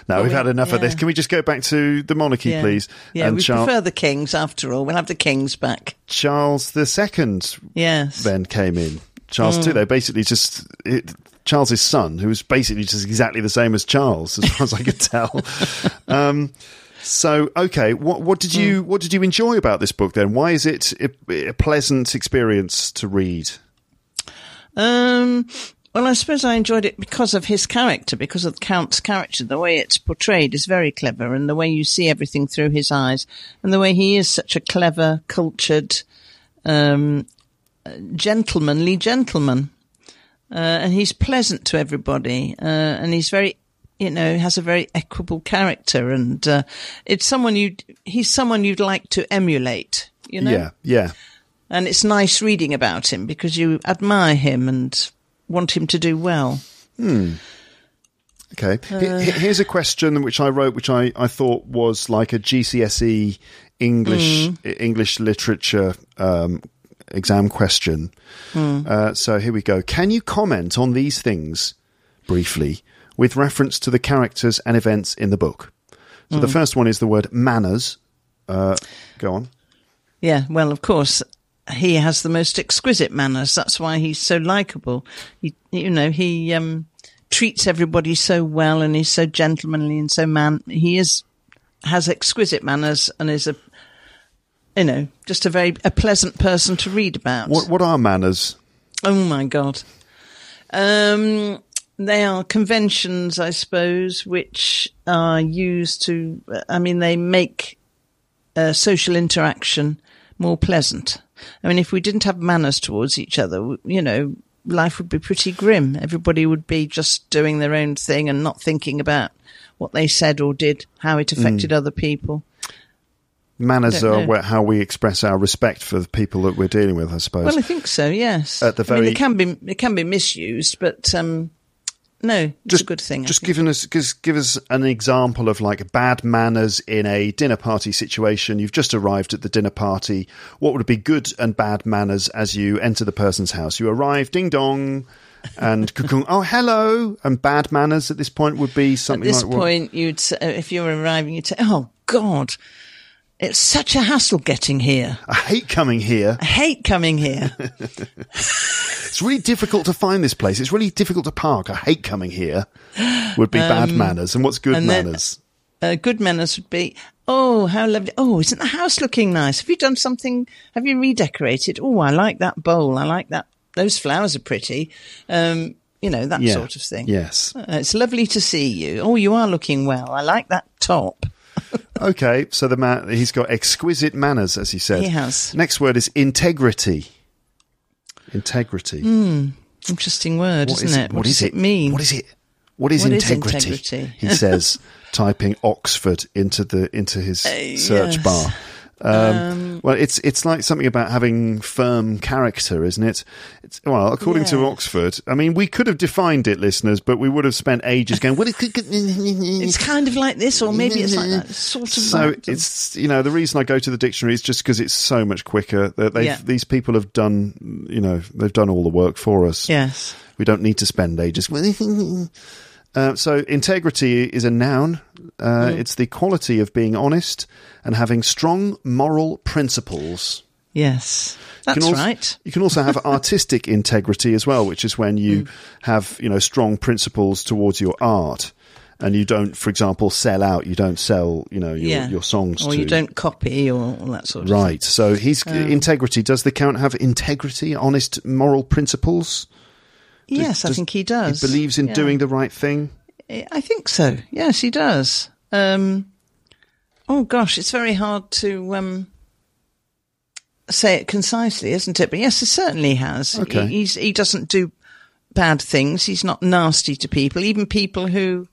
[SPEAKER 1] no, we've
[SPEAKER 2] we-
[SPEAKER 1] had enough of this. Can we just go back to the monarchy,
[SPEAKER 2] yeah.
[SPEAKER 1] please?
[SPEAKER 2] Yeah,
[SPEAKER 1] and
[SPEAKER 2] we
[SPEAKER 1] Char-
[SPEAKER 2] prefer the kings after all. We'll have the kings back.
[SPEAKER 1] Charles II
[SPEAKER 2] Yes.
[SPEAKER 1] then came in. Charles
[SPEAKER 2] Mm.
[SPEAKER 1] II, they basically just. It, Charles's son, who was basically just exactly the same as Charles, as far as I could tell. Um, so, okay, what, what did you what did you enjoy about this book then? Why is it a, a pleasant experience to read?
[SPEAKER 2] Um, well, I suppose I enjoyed it because of his character, because of the Count's character. The way it's portrayed is very clever, and the way you see everything through his eyes, and the way he is such a clever, cultured, um, gentlemanly gentleman. Uh, and he's pleasant to everybody, uh, and he's very, you know, has a very equable character, and uh, it's someone you, he's someone you'd like to emulate, you know.
[SPEAKER 1] Yeah, yeah.
[SPEAKER 2] And it's nice reading about him because you admire him and want him to do well.
[SPEAKER 1] Hmm. Okay.
[SPEAKER 2] Uh.
[SPEAKER 1] Here's a question which I wrote, which I, I thought was like a GCSE English
[SPEAKER 2] Mm.
[SPEAKER 1] English literature um, exam question.
[SPEAKER 2] Mm.
[SPEAKER 1] Uh, so here we go. Can you comment on these things briefly with reference to the characters and events in the book? So
[SPEAKER 2] Mm.
[SPEAKER 1] the first one is the word manners. Uh, go on.
[SPEAKER 2] Yeah, well, of course, he has the most exquisite manners. That's why he's so likable. You know, he um, treats everybody so well, and he's so gentlemanly and so man. He is has exquisite manners and is a, you know, just a very a pleasant person to read about.
[SPEAKER 1] What what are manners?
[SPEAKER 2] Oh my god. Um, they are conventions, I suppose, which are used to. I mean, they make uh, social interaction more pleasant. I mean, if we didn't have manners towards each other, you know, life would be pretty grim. Everybody would be just doing their own thing and not thinking about what they said or did, how it affected other people.
[SPEAKER 1] Manners are where, how we express our respect for the people that we're dealing with, I suppose.
[SPEAKER 2] Well, I think so. Yes.
[SPEAKER 1] At the
[SPEAKER 2] I mean,
[SPEAKER 1] very-
[SPEAKER 2] it can be it can be misused, but um, no, it's a good thing.
[SPEAKER 1] Just giving us, just give us an example of like bad manners in a dinner party situation. You've just arrived at the dinner party. What would be good and bad manners as you enter the person's house? You arrive, ding dong, and cuckoo, oh hello. And bad manners at this point would be something.
[SPEAKER 2] At this
[SPEAKER 1] like
[SPEAKER 2] point, you'd say, if you were arriving, you'd say, "Oh God, it's such a hassle getting here.
[SPEAKER 1] I hate coming here.
[SPEAKER 2] I hate coming here."
[SPEAKER 1] It's really difficult to find this place. It's really difficult to park. I hate coming here. Would be bad manners. And what's good
[SPEAKER 2] Um, and then-
[SPEAKER 1] manners?
[SPEAKER 2] uh, good manners would be, "Oh, how lovely! Oh, isn't the house looking nice? Have you done something? Have you redecorated? Oh, I like that bowl. I like that. Those flowers are pretty." Um, you know that
[SPEAKER 1] yeah.
[SPEAKER 2] sort of thing.
[SPEAKER 1] Yes.
[SPEAKER 2] Uh, it's lovely to see you. Oh, you are looking well. I like that top.
[SPEAKER 1] Okay, so the man he's got exquisite manners, as he said.
[SPEAKER 2] He has.
[SPEAKER 1] Next word is integrity. Integrity.
[SPEAKER 2] Hmm, interesting word,
[SPEAKER 1] What
[SPEAKER 2] isn't
[SPEAKER 1] is
[SPEAKER 2] it?
[SPEAKER 1] What
[SPEAKER 2] does
[SPEAKER 1] is
[SPEAKER 2] it mean?
[SPEAKER 1] What is it? What is
[SPEAKER 2] What is
[SPEAKER 1] integrity?
[SPEAKER 2] integrity?
[SPEAKER 1] he says, typing Oxford into the into his uh, search
[SPEAKER 2] yes.
[SPEAKER 1] bar. Um, well, it's it's like something about having firm character, isn't it? It's, well, according to Oxford, I mean, we could have defined it, listeners, but we would have spent ages going. What?
[SPEAKER 2] It's kind of like this, or maybe it's like that. Sort of.
[SPEAKER 1] So
[SPEAKER 2] like-
[SPEAKER 1] it's you know the reason I go to the dictionary is just because it's so much quicker. That they
[SPEAKER 2] Yeah.
[SPEAKER 1] these people have done you know they've done all the work for us.
[SPEAKER 2] yes.
[SPEAKER 1] We don't need to spend ages. Uh, so integrity is a noun. Uh,
[SPEAKER 2] Mm.
[SPEAKER 1] It's the quality of being honest and having strong moral principles.
[SPEAKER 2] Yes.
[SPEAKER 1] You
[SPEAKER 2] That's
[SPEAKER 1] can also,
[SPEAKER 2] right.
[SPEAKER 1] You can also have artistic integrity as well, which is when you
[SPEAKER 2] Mm.
[SPEAKER 1] have you know strong principles towards your art, and you don't, for example, sell out. You don't sell you know your,
[SPEAKER 2] yeah.
[SPEAKER 1] your songs
[SPEAKER 2] or
[SPEAKER 1] to
[SPEAKER 2] you don't copy, or all that sort of thing.
[SPEAKER 1] Right. So he's
[SPEAKER 2] Um,
[SPEAKER 1] integrity. Does the count have integrity, honest moral principles?
[SPEAKER 2] Yes, I
[SPEAKER 1] Does-
[SPEAKER 2] think he does.
[SPEAKER 1] He believes in
[SPEAKER 2] Yeah.
[SPEAKER 1] doing the right thing.
[SPEAKER 2] I think so. Yes, he does. Um, oh gosh, it's very hard to um, say it concisely, isn't it? But yes, it certainly has.
[SPEAKER 1] Okay.
[SPEAKER 2] He, he's, he doesn't do bad things. He's not nasty to people, even people who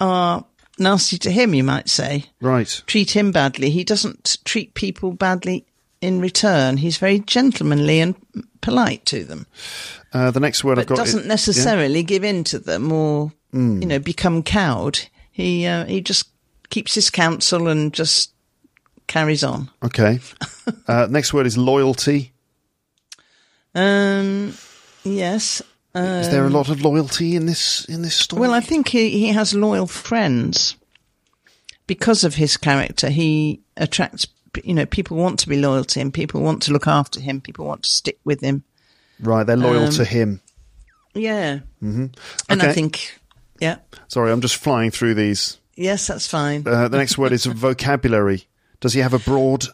[SPEAKER 2] are nasty to him. You might say
[SPEAKER 1] Right.
[SPEAKER 2] treat him badly. He doesn't treat people badly in return. He's very gentlemanly and polite to them
[SPEAKER 1] Uh, the next word I've got
[SPEAKER 2] doesn't
[SPEAKER 1] is-
[SPEAKER 2] necessarily give in to them or
[SPEAKER 1] Hmm.
[SPEAKER 2] you know become cowed. He uh, he just keeps his counsel and just carries on.
[SPEAKER 1] Okay. uh, next word is loyalty.
[SPEAKER 2] Um, yes.
[SPEAKER 1] is there a lot of loyalty in this in this story?
[SPEAKER 2] Well, I think he he has loyal friends because of his character. He attracts. You know, people want to be loyal to him. People want to look after him. People want to stick with him.
[SPEAKER 1] right. They're loyal
[SPEAKER 2] um,
[SPEAKER 1] to him.
[SPEAKER 2] Yeah. Mm-hmm. And I think, yeah,
[SPEAKER 1] Sorry, I'm just flying through these.
[SPEAKER 2] yes, that's fine.
[SPEAKER 1] Uh, the next word is vocabulary. Does he have a broad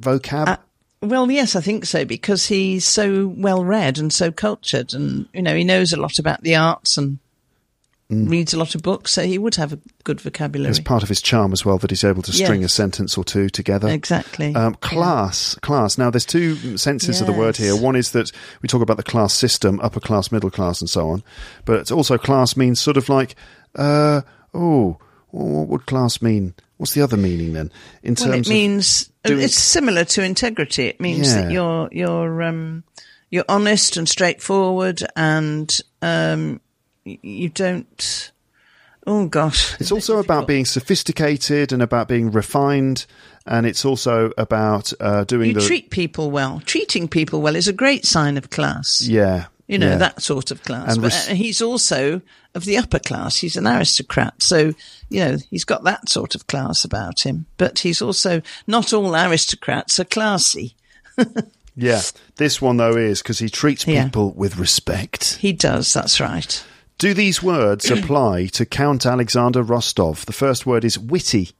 [SPEAKER 1] vocab?
[SPEAKER 2] Uh, Well, yes, I think so because he's so well read and so cultured, and you know he knows a lot about the arts and reads a lot of books, so he would have a good vocabulary.
[SPEAKER 1] It's part of his charm as well that he's able to string
[SPEAKER 2] Yes.
[SPEAKER 1] a sentence or two together.
[SPEAKER 2] Exactly.
[SPEAKER 1] Um, class, class. Now, there's two senses of the word here. One is that we talk about the class system, upper class, middle class, and so on. But it's also class means sort of like, uh, oh, what would class mean? What's the other meaning then? In
[SPEAKER 2] well,
[SPEAKER 1] terms
[SPEAKER 2] it means uh,
[SPEAKER 1] doing-
[SPEAKER 2] it's similar to integrity. It means
[SPEAKER 1] Yeah.
[SPEAKER 2] that you're you're um, you're honest and straightforward, and um, you don't. Oh gosh,
[SPEAKER 1] it's also about being sophisticated and about being refined, and it's also about uh, doing
[SPEAKER 2] you
[SPEAKER 1] the
[SPEAKER 2] treat people well. Treating people well is a great sign of class.
[SPEAKER 1] yeah,
[SPEAKER 2] you know
[SPEAKER 1] yeah.
[SPEAKER 2] that sort of class.
[SPEAKER 1] And
[SPEAKER 2] but
[SPEAKER 1] res-
[SPEAKER 2] uh, he's also of the upper class. He's an aristocrat, so you know he's got that sort of class about him. But he's also not all aristocrats are classy.
[SPEAKER 1] yeah. This one though is because he treats
[SPEAKER 2] Yeah.
[SPEAKER 1] people with respect.
[SPEAKER 2] He does. That's right.
[SPEAKER 1] Do these words apply to Count Alexander Rostov? The first word is witty.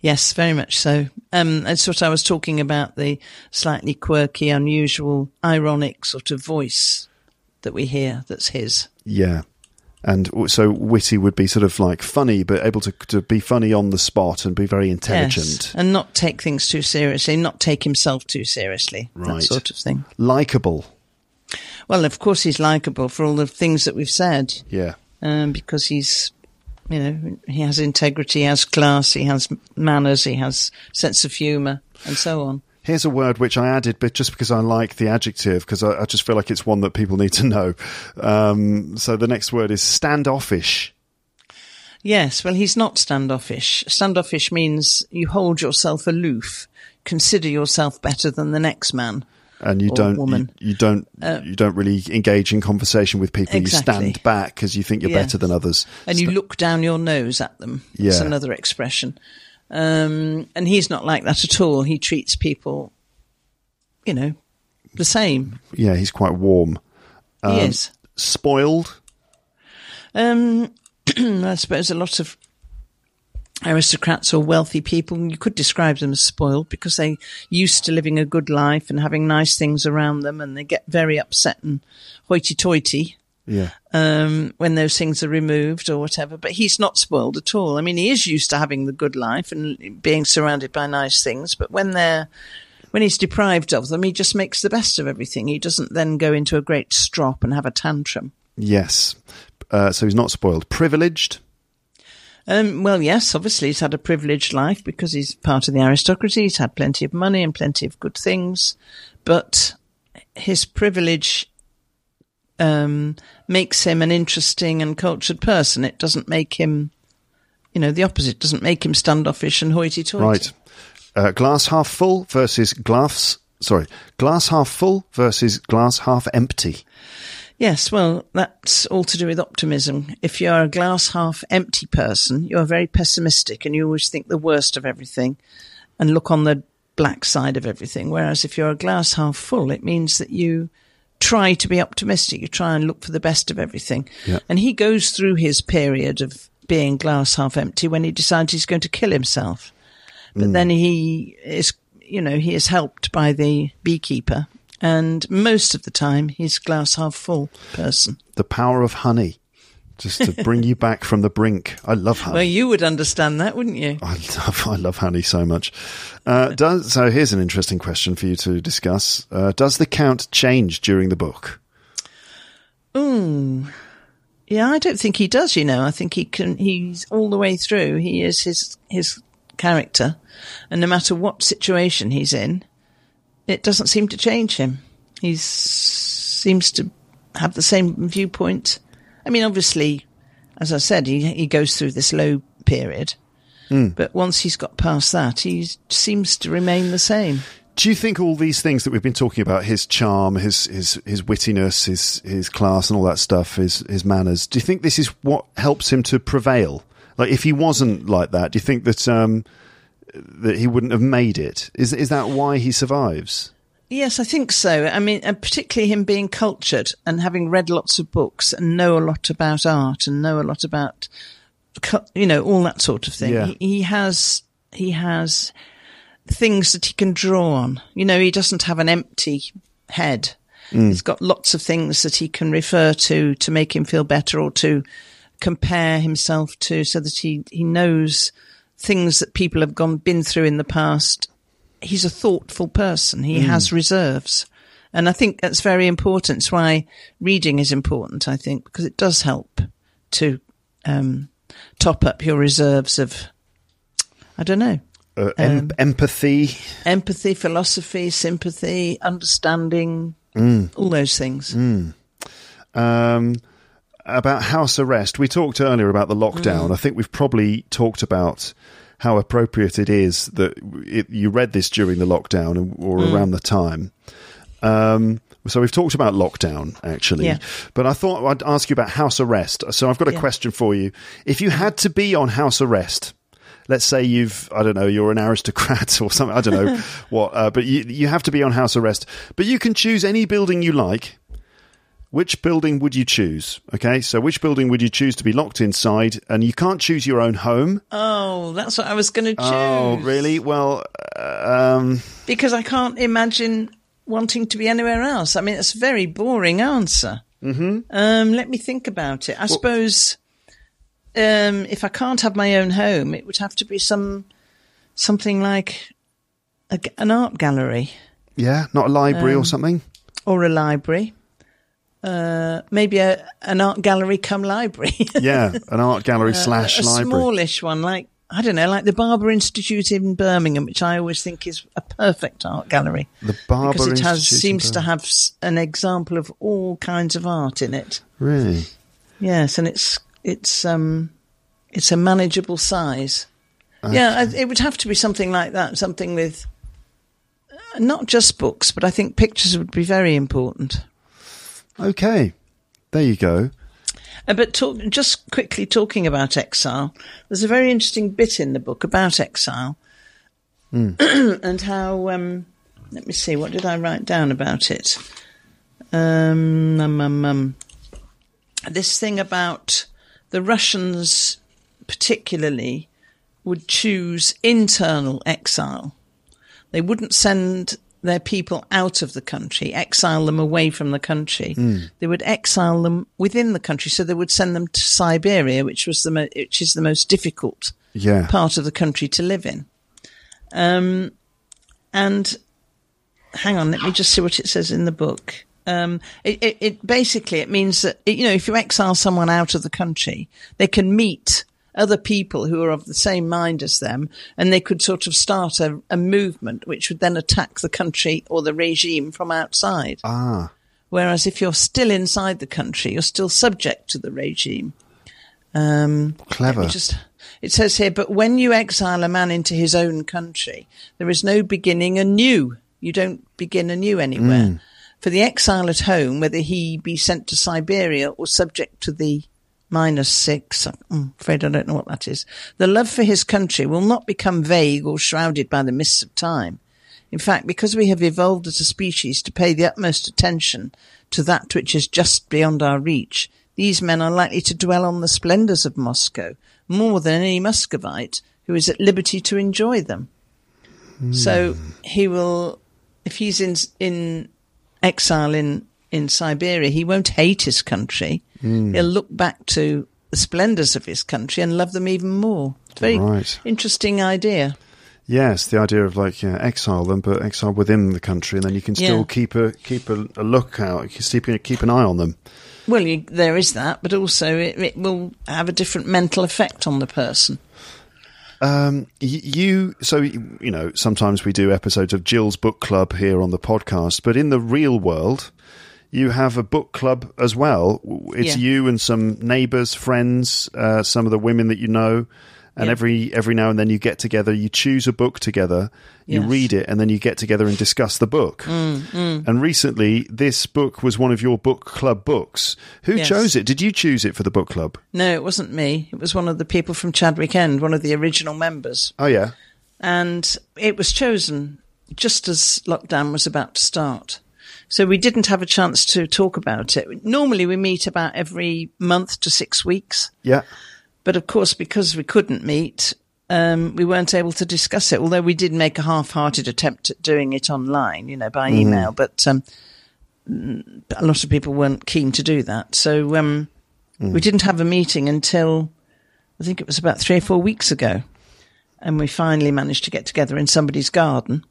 [SPEAKER 2] Yes, very much so. Um, that's what I was talking about the slightly quirky, unusual, ironic sort of voice that we hear. That's his.
[SPEAKER 1] Yeah. And so witty would be sort of like funny, but able to, to be funny on the spot and be very intelligent.
[SPEAKER 2] Yes, and not take things too seriously, not take himself too seriously.
[SPEAKER 1] Right.
[SPEAKER 2] That sort of thing.
[SPEAKER 1] Likeable.
[SPEAKER 2] Well, of course, he's likable for all the things that we've said,
[SPEAKER 1] Yeah.
[SPEAKER 2] um, because he's, you know, he has integrity, he has class, he has manners, he has sense of humour, and so on.
[SPEAKER 1] Here's a word which I added, but just because I like the adjective, because I, I just feel like it's one that people need to know. Um, so the next word is standoffish.
[SPEAKER 2] Yes, well, he's not standoffish. Standoffish means you hold yourself aloof, consider yourself better than the next man.
[SPEAKER 1] And you don't, you,
[SPEAKER 2] woman. Uh,
[SPEAKER 1] you don't, you don't really engage in conversation with people.
[SPEAKER 2] Exactly.
[SPEAKER 1] You stand back because you think you're better than others.
[SPEAKER 2] and you look down your nose at them. It's
[SPEAKER 1] Yeah.
[SPEAKER 2] another expression. Um, and he's not like that at all. He treats people, you know, the same.
[SPEAKER 1] Yeah, he's quite warm. Um,
[SPEAKER 2] he is.
[SPEAKER 1] Spoiled.
[SPEAKER 2] Um, I suppose a lot of aristocrats or wealthy people, you could describe them as spoiled because they used to living a good life and having nice things around them and they get very upset and hoity-toity
[SPEAKER 1] Yeah.
[SPEAKER 2] um, when those things are removed or whatever. But he's not spoiled at all. I mean, he is used to having the good life and being surrounded by nice things. But when they're when he's deprived of them, he just makes the best of everything. He doesn't then go into a great strop and have a tantrum.
[SPEAKER 1] Yes. Uh, so he's not spoiled. Privileged.
[SPEAKER 2] Um, well, yes, obviously he's had a privileged life because he's part of the aristocracy. He's had plenty of money and plenty of good things, but his privilege um, makes him an interesting and cultured person. It doesn't make him, you know, the opposite. Doesn't make him standoffish and hoity-toity.
[SPEAKER 1] Right. Uh, glass half full versus glass. Sorry, glass half full versus glass half empty.
[SPEAKER 2] Yes, well, that's all to do with optimism. If you're a glass half empty person, you're very pessimistic and you always think the worst of everything and look on the black side of everything. Whereas if you're a glass half full, it means that you try to be optimistic. You try and look for the best of everything.
[SPEAKER 1] Yeah.
[SPEAKER 2] And he goes through his period of being glass half empty when he decides he's going to kill himself. But hmm. then he is, you know, he is helped by the beekeeper. And most of the time, he's glass half full person.
[SPEAKER 1] The power of honey, just to bring you back from the brink. I love honey.
[SPEAKER 2] Well, you would understand that, wouldn't you?
[SPEAKER 1] I love, I love honey so much. Uh, does, so here's an interesting question for you to discuss. Uh, does the count change during the book?
[SPEAKER 2] Yeah, I don't think he does. You know, I think he can. He's all the way through. He is his his character, and no matter what situation he's in, it doesn't seem to change him. He seems to have the same viewpoint. I mean, obviously, as I said, he he goes through this low period, but once he's got past that, he seems to remain the same.
[SPEAKER 1] Do you think all these things that we've been talking about, his charm, his his his wittiness, his his class, and all that stuff, his his manners, do you think this is what helps him to prevail? Like, if he wasn't like that, do you think that um, that he wouldn't have made it? Is is that why he survives?
[SPEAKER 2] Yes, I think so. I mean, and particularly him being cultured and having read lots of books and know a lot about art and know a lot about, you know, all that sort of thing.
[SPEAKER 1] Yeah.
[SPEAKER 2] He, he has, he has things that he can draw on. You know, he doesn't have an empty head. Mm. He's got lots of things that he can refer to to make him feel better or to compare himself to so that he, he knows things that people have gone, been through in the past he's a thoughtful person. He has reserves. And I think that's very important. It's why reading is important, I think, because it does help to um, top up your reserves of, I don't know,
[SPEAKER 1] Uh, em- empathy.
[SPEAKER 2] empathy, philosophy, sympathy, understanding, all those things.
[SPEAKER 1] Um, about house arrest, we talked earlier about the lockdown. I think we've probably talked about how appropriate it is that it, you read this during the lockdown or around the time. Um, so we've talked about lockdown actually,
[SPEAKER 2] Yeah.
[SPEAKER 1] but I thought I'd ask you about house arrest. So I've got a
[SPEAKER 2] Yeah.
[SPEAKER 1] question for you. If you had to be on house arrest, let's say you've I don't know you're an aristocrat or something I don't know what, uh, but you you have to be on house arrest, but you can choose any building you like. Which building would you choose? Okay, so which building would you choose to be locked inside? And you can't choose your own home.
[SPEAKER 2] Oh, that's what I was going to choose.
[SPEAKER 1] Oh, really? Well, uh, um,
[SPEAKER 2] Because I can't imagine wanting to be anywhere else. I mean, it's a very boring answer. Mm-hmm. Um, let me think about it. I suppose um, if I can't have my own home, it would have to be some something like a an art gallery
[SPEAKER 1] yeah, not a library
[SPEAKER 2] Um,
[SPEAKER 1] or something.
[SPEAKER 2] or a library. Uh, maybe a, an art gallery come library.
[SPEAKER 1] Yeah, an art gallery slash
[SPEAKER 2] a
[SPEAKER 1] library.
[SPEAKER 2] smallish one, like I don't know, like the Barber Institute in Birmingham, which I always think is a perfect art gallery.
[SPEAKER 1] The Barber
[SPEAKER 2] because it has
[SPEAKER 1] Institute
[SPEAKER 2] seems to have an example of all kinds of art in it.
[SPEAKER 1] Really?
[SPEAKER 2] Yes, and it's it's um it's a manageable size. Yeah, I- it would have to be something like that, something with uh, not just books, but I think pictures would be very important.
[SPEAKER 1] Okay, there you go.
[SPEAKER 2] Uh, but talk, just quickly talking about exile, there's a very interesting bit in the book about exile and how. Um, let me see, what did I write down about it? Um, um, um, um, this thing about the Russians, particularly, would choose internal exile. They wouldn't send their people out of the country, exile them away from the country.
[SPEAKER 1] Mm.
[SPEAKER 2] They would exile them within the country, so they would send them to Siberia, which was the mo- which is the most difficult
[SPEAKER 1] Yeah.
[SPEAKER 2] part of the country to live in. Um, and hang on, let me just see what it says in the book. Um, it, it, it basically it means that you know if you exile someone out of the country, they can meet other people who are of the same mind as them, and they could sort of start a, a movement which would then attack the country or the regime from outside.
[SPEAKER 1] Ah.
[SPEAKER 2] Whereas if you're still inside the country, you're still subject to the regime. Um,
[SPEAKER 1] Clever.
[SPEAKER 2] just, it says here, but when you exile a man into his own country, there is no beginning anew. You don't begin anew anywhere. For the exile at home, whether he be sent to Siberia or subject to the minus six, I'm afraid I don't know what that is, the love for his country will not become vague or shrouded by the mists of time. In fact, because we have evolved as a species to pay the utmost attention to that which is just beyond our reach, these men are likely to dwell on the splendours of Moscow more than any Muscovite who is at liberty to enjoy them. Hmm. So he will, if he's in in exile in in Siberia, he won't hate his country. He'll look back to the splendours of his country and love them even more. It's very
[SPEAKER 1] Right.
[SPEAKER 2] interesting idea.
[SPEAKER 1] Yes, the idea of like yeah, exile them, but exile within the country, and then you can still
[SPEAKER 2] Yeah.
[SPEAKER 1] keep a keep a, a lookout, keep keep an eye on them.
[SPEAKER 2] Well, you, there is that, but also it, it will have a different mental effect on the person.
[SPEAKER 1] Um, you so you know sometimes we do episodes of Jill's book club here on the podcast, but in the real world, you have a book club as well. It's
[SPEAKER 2] Yeah.
[SPEAKER 1] you and some neighbours, friends, uh, some of the women that you know, and
[SPEAKER 2] Yeah.
[SPEAKER 1] every every now and then you get together, you choose a book together, you
[SPEAKER 2] Yes. Mm,
[SPEAKER 1] read it, and then you get together and discuss the book. And recently, this book was one of your book club books. Who
[SPEAKER 2] Yes.
[SPEAKER 1] chose it? Did you choose it for the book club?
[SPEAKER 2] No, it wasn't me. It was one of the people from Chadwick End, one of the original members.
[SPEAKER 1] Oh yeah,
[SPEAKER 2] And it was chosen just as lockdown was about to start. So we didn't have a chance to talk about it. Normally we meet about every month to six weeks.
[SPEAKER 1] yeah.
[SPEAKER 2] But of course, because we couldn't meet, um, we weren't able to discuss it. Although we did make a half-hearted attempt at doing it online, you know, by email, but um, mm, a lot of people weren't keen to do that. So um, we didn't have a meeting until I think it was about three or four weeks ago, and we finally managed to get together in somebody's garden.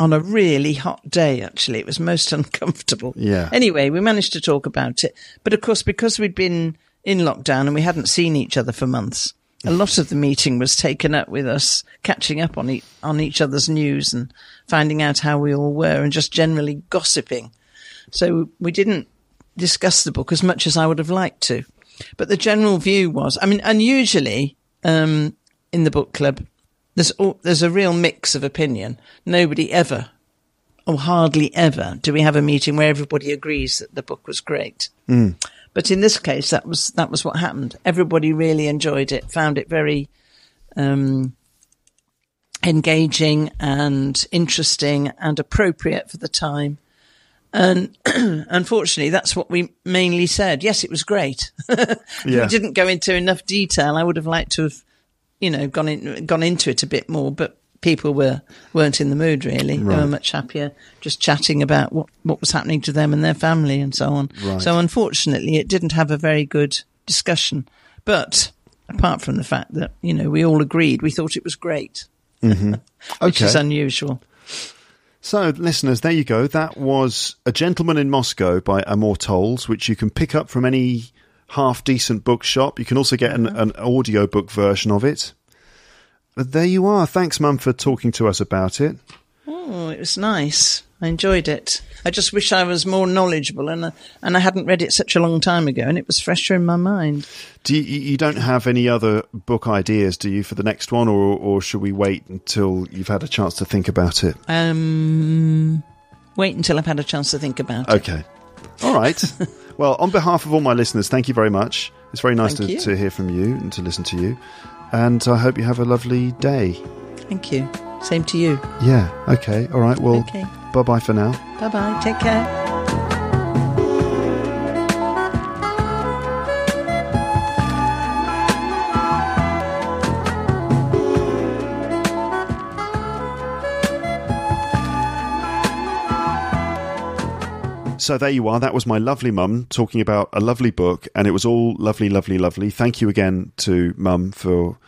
[SPEAKER 2] On a really hot day, actually, it was most uncomfortable.
[SPEAKER 1] Yeah.
[SPEAKER 2] Anyway, we managed to talk about it, but of course, because we'd been in lockdown and we hadn't seen each other for months, a lot of the meeting was taken up with us catching up on e- on each other's news and finding out how we all were and just generally gossiping. So we didn't discuss the book as much as I would have liked to. But the general view was, I mean, unusually, um, in the book club, there's, there's a real mix of opinion. Nobody ever, or hardly ever, do we have a meeting where everybody agrees that the book was great. But in this case, that was, that was what happened. Everybody really enjoyed it, found it very, um, engaging and interesting and appropriate for the time. And unfortunately, that's what we mainly said. Yes, it was great.
[SPEAKER 1] Yeah.
[SPEAKER 2] We didn't go into enough detail. I would have liked to have, you know, gone in, gone into it a bit more, but people were weren't in the mood really. They were much happier just chatting about what what was happening to them and their family and so on.
[SPEAKER 1] Right.
[SPEAKER 2] So unfortunately, it didn't have a very good discussion. But apart from the fact that you know we all agreed, we thought it was great, mm-hmm. which
[SPEAKER 1] Okay.
[SPEAKER 2] is unusual.
[SPEAKER 1] So, listeners, there you go. That was A Gentleman in Moscow by Amor Towles, which you can pick up from any half decent bookshop. You can also get an, an audio book version of it. But there you are. Thanks, Mum, for talking to us about it.
[SPEAKER 2] Oh, it was nice. I enjoyed it. I just wish I was more knowledgeable, and uh, and I hadn't read it such a long time ago, and it was fresher in my mind.
[SPEAKER 1] Do you, you don't have any other book ideas, do you, for the next one, or, or should we wait until you've had a chance to think about it?
[SPEAKER 2] Um, wait until I've had a chance to think about it.
[SPEAKER 1] Okay. All right. well, on behalf of all my listeners, thank you very much. It's very nice to, to hear from you and to listen to you. And I hope you have a lovely day.
[SPEAKER 2] Thank you. Same to you.
[SPEAKER 1] Yeah. Okay. All right. Well,
[SPEAKER 2] Okay.
[SPEAKER 1] bye bye for now.
[SPEAKER 2] Bye bye. Take care.
[SPEAKER 1] So there you are. That was my lovely mum talking about a lovely book, and it was all lovely, lovely, lovely. Thank you again to mum for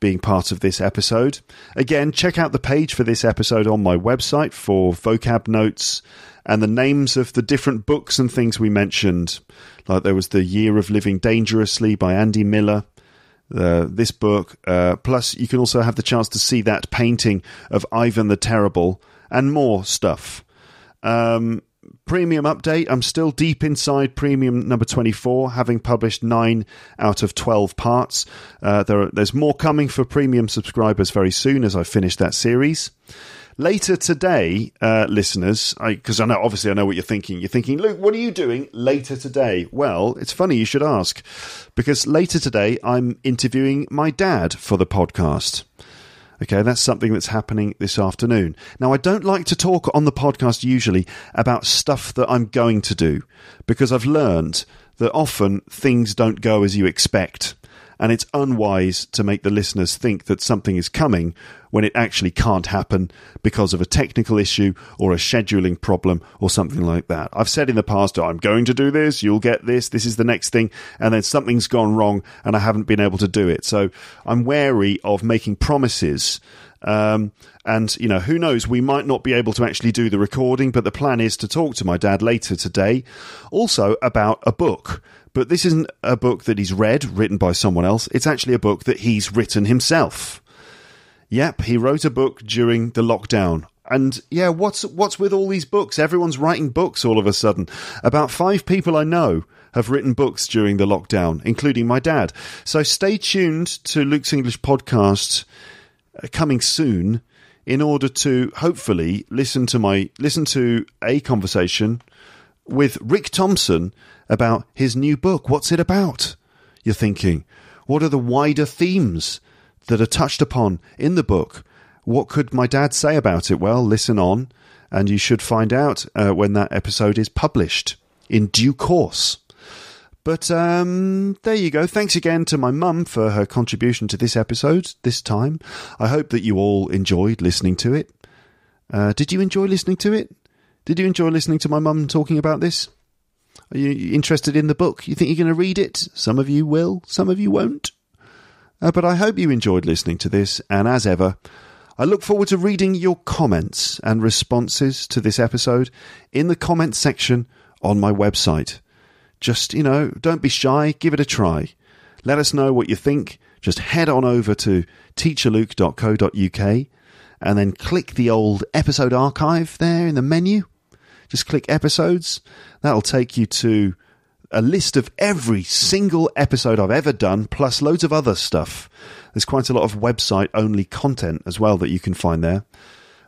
[SPEAKER 1] being part of this episode. Again, check out the page for this episode on my website for vocab notes and the names of the different books and things we mentioned. Like there was The Year of Living Dangerously by Andy Miller. Uh, this book. Uh, plus, you can also have the chance to see that painting of Ivan the Terrible and more stuff. Um, premium update. I'm still deep inside premium number 24, having published nine out of 12 parts. Uh, there are, there's more coming for premium subscribers very soon as I finish that series. Later today, uh, listeners, because I, I, know obviously I know what you're thinking. You're thinking, Luke, what are you doing later today? Well, it's funny you should ask, because later today I'm interviewing my dad for the podcast. Okay, that's something that's happening this afternoon. Now, I don't like to talk on the podcast usually about stuff that I'm going to do because I've learned that often things don't go as you expect and it's unwise to make the listeners think that something is coming when it actually can't happen because of a technical issue or a scheduling problem or something like that. I've said in the past, I'm going to do this, you'll get this, this is the next thing, and then something's gone wrong and I haven't been able to do it. So I'm wary of making promises. Um, and, you know, who knows, we might not be able to actually do the recording, but the plan is to talk to my dad later today also about a book but this isn't a book that he's read, written by someone else. It's actually a book that he's written himself. Yep, he wrote a book during the lockdown. And yeah, what's what's with all these books? Everyone's writing books all of a sudden. About five people I know have written books during the lockdown, including my dad. So stay tuned to Luke's English podcast uh, coming soon in order to hopefully listen to my listen to a conversation with Rick Thompson about his new book. What's it about? You're thinking. What are the wider themes that are touched upon in the book? What could my dad say about it? Well, listen on, and you should find out uh, when that episode is published in due course. But um, there you go. Thanks again to my mum for her contribution to this episode this time. I hope that you all enjoyed listening to it. Uh, did you enjoy listening to it? Did you enjoy listening to my mum talking about this? Are you interested in the book? You think you're going to read it? Some of you will, some of you won't. Uh, but I hope you enjoyed listening to this, and as ever, I look forward to reading your comments and responses to this episode in the comments section on my website. Just, you know, don't be shy, give it a try. Let us know what you think. Just head on over to teacherluke.co.uk and then click the old episode archive there in the menu just click episodes. That'll take you to a list of every single episode I've ever done, plus loads of other stuff. There's quite a lot of website only content as well that you can find there.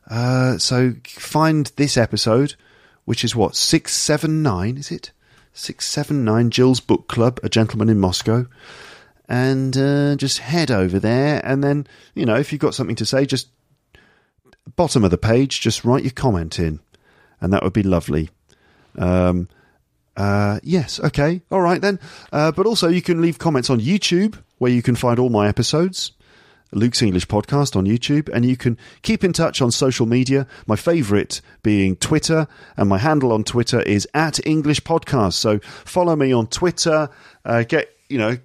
[SPEAKER 1] Uh, so find this episode, which is what, 679, is it? 679 Jill's Book Club, A Gentleman in Moscow. And uh, just head over there. And then, you know, if you've got something to say, just bottom of the page, just write your comment in and that would be lovely. Um, uh, yes, okay, all right then. Uh, but also, you can leave comments on YouTube, where you can find all my episodes. Luke's English podcast on YouTube, and you can keep in touch on social media. My favorite being Twitter, and my handle on Twitter is at English Podcast. So follow me on Twitter. Uh, get you know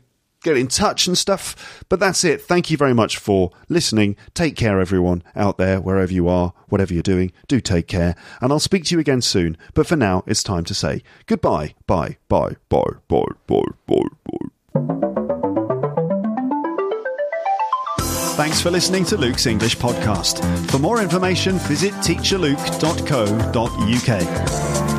[SPEAKER 1] get in touch and stuff. But that's it. Thank you very much for listening. Take care, everyone out there, wherever you are, whatever you're doing. Do take care. And I'll speak to you again soon. But for now, it's time to say goodbye. Bye. Bye. Bye. Bye. Bye. Bye. Bye. Thanks for listening to Luke's English Podcast. For more information, visit teacherluke.co.uk.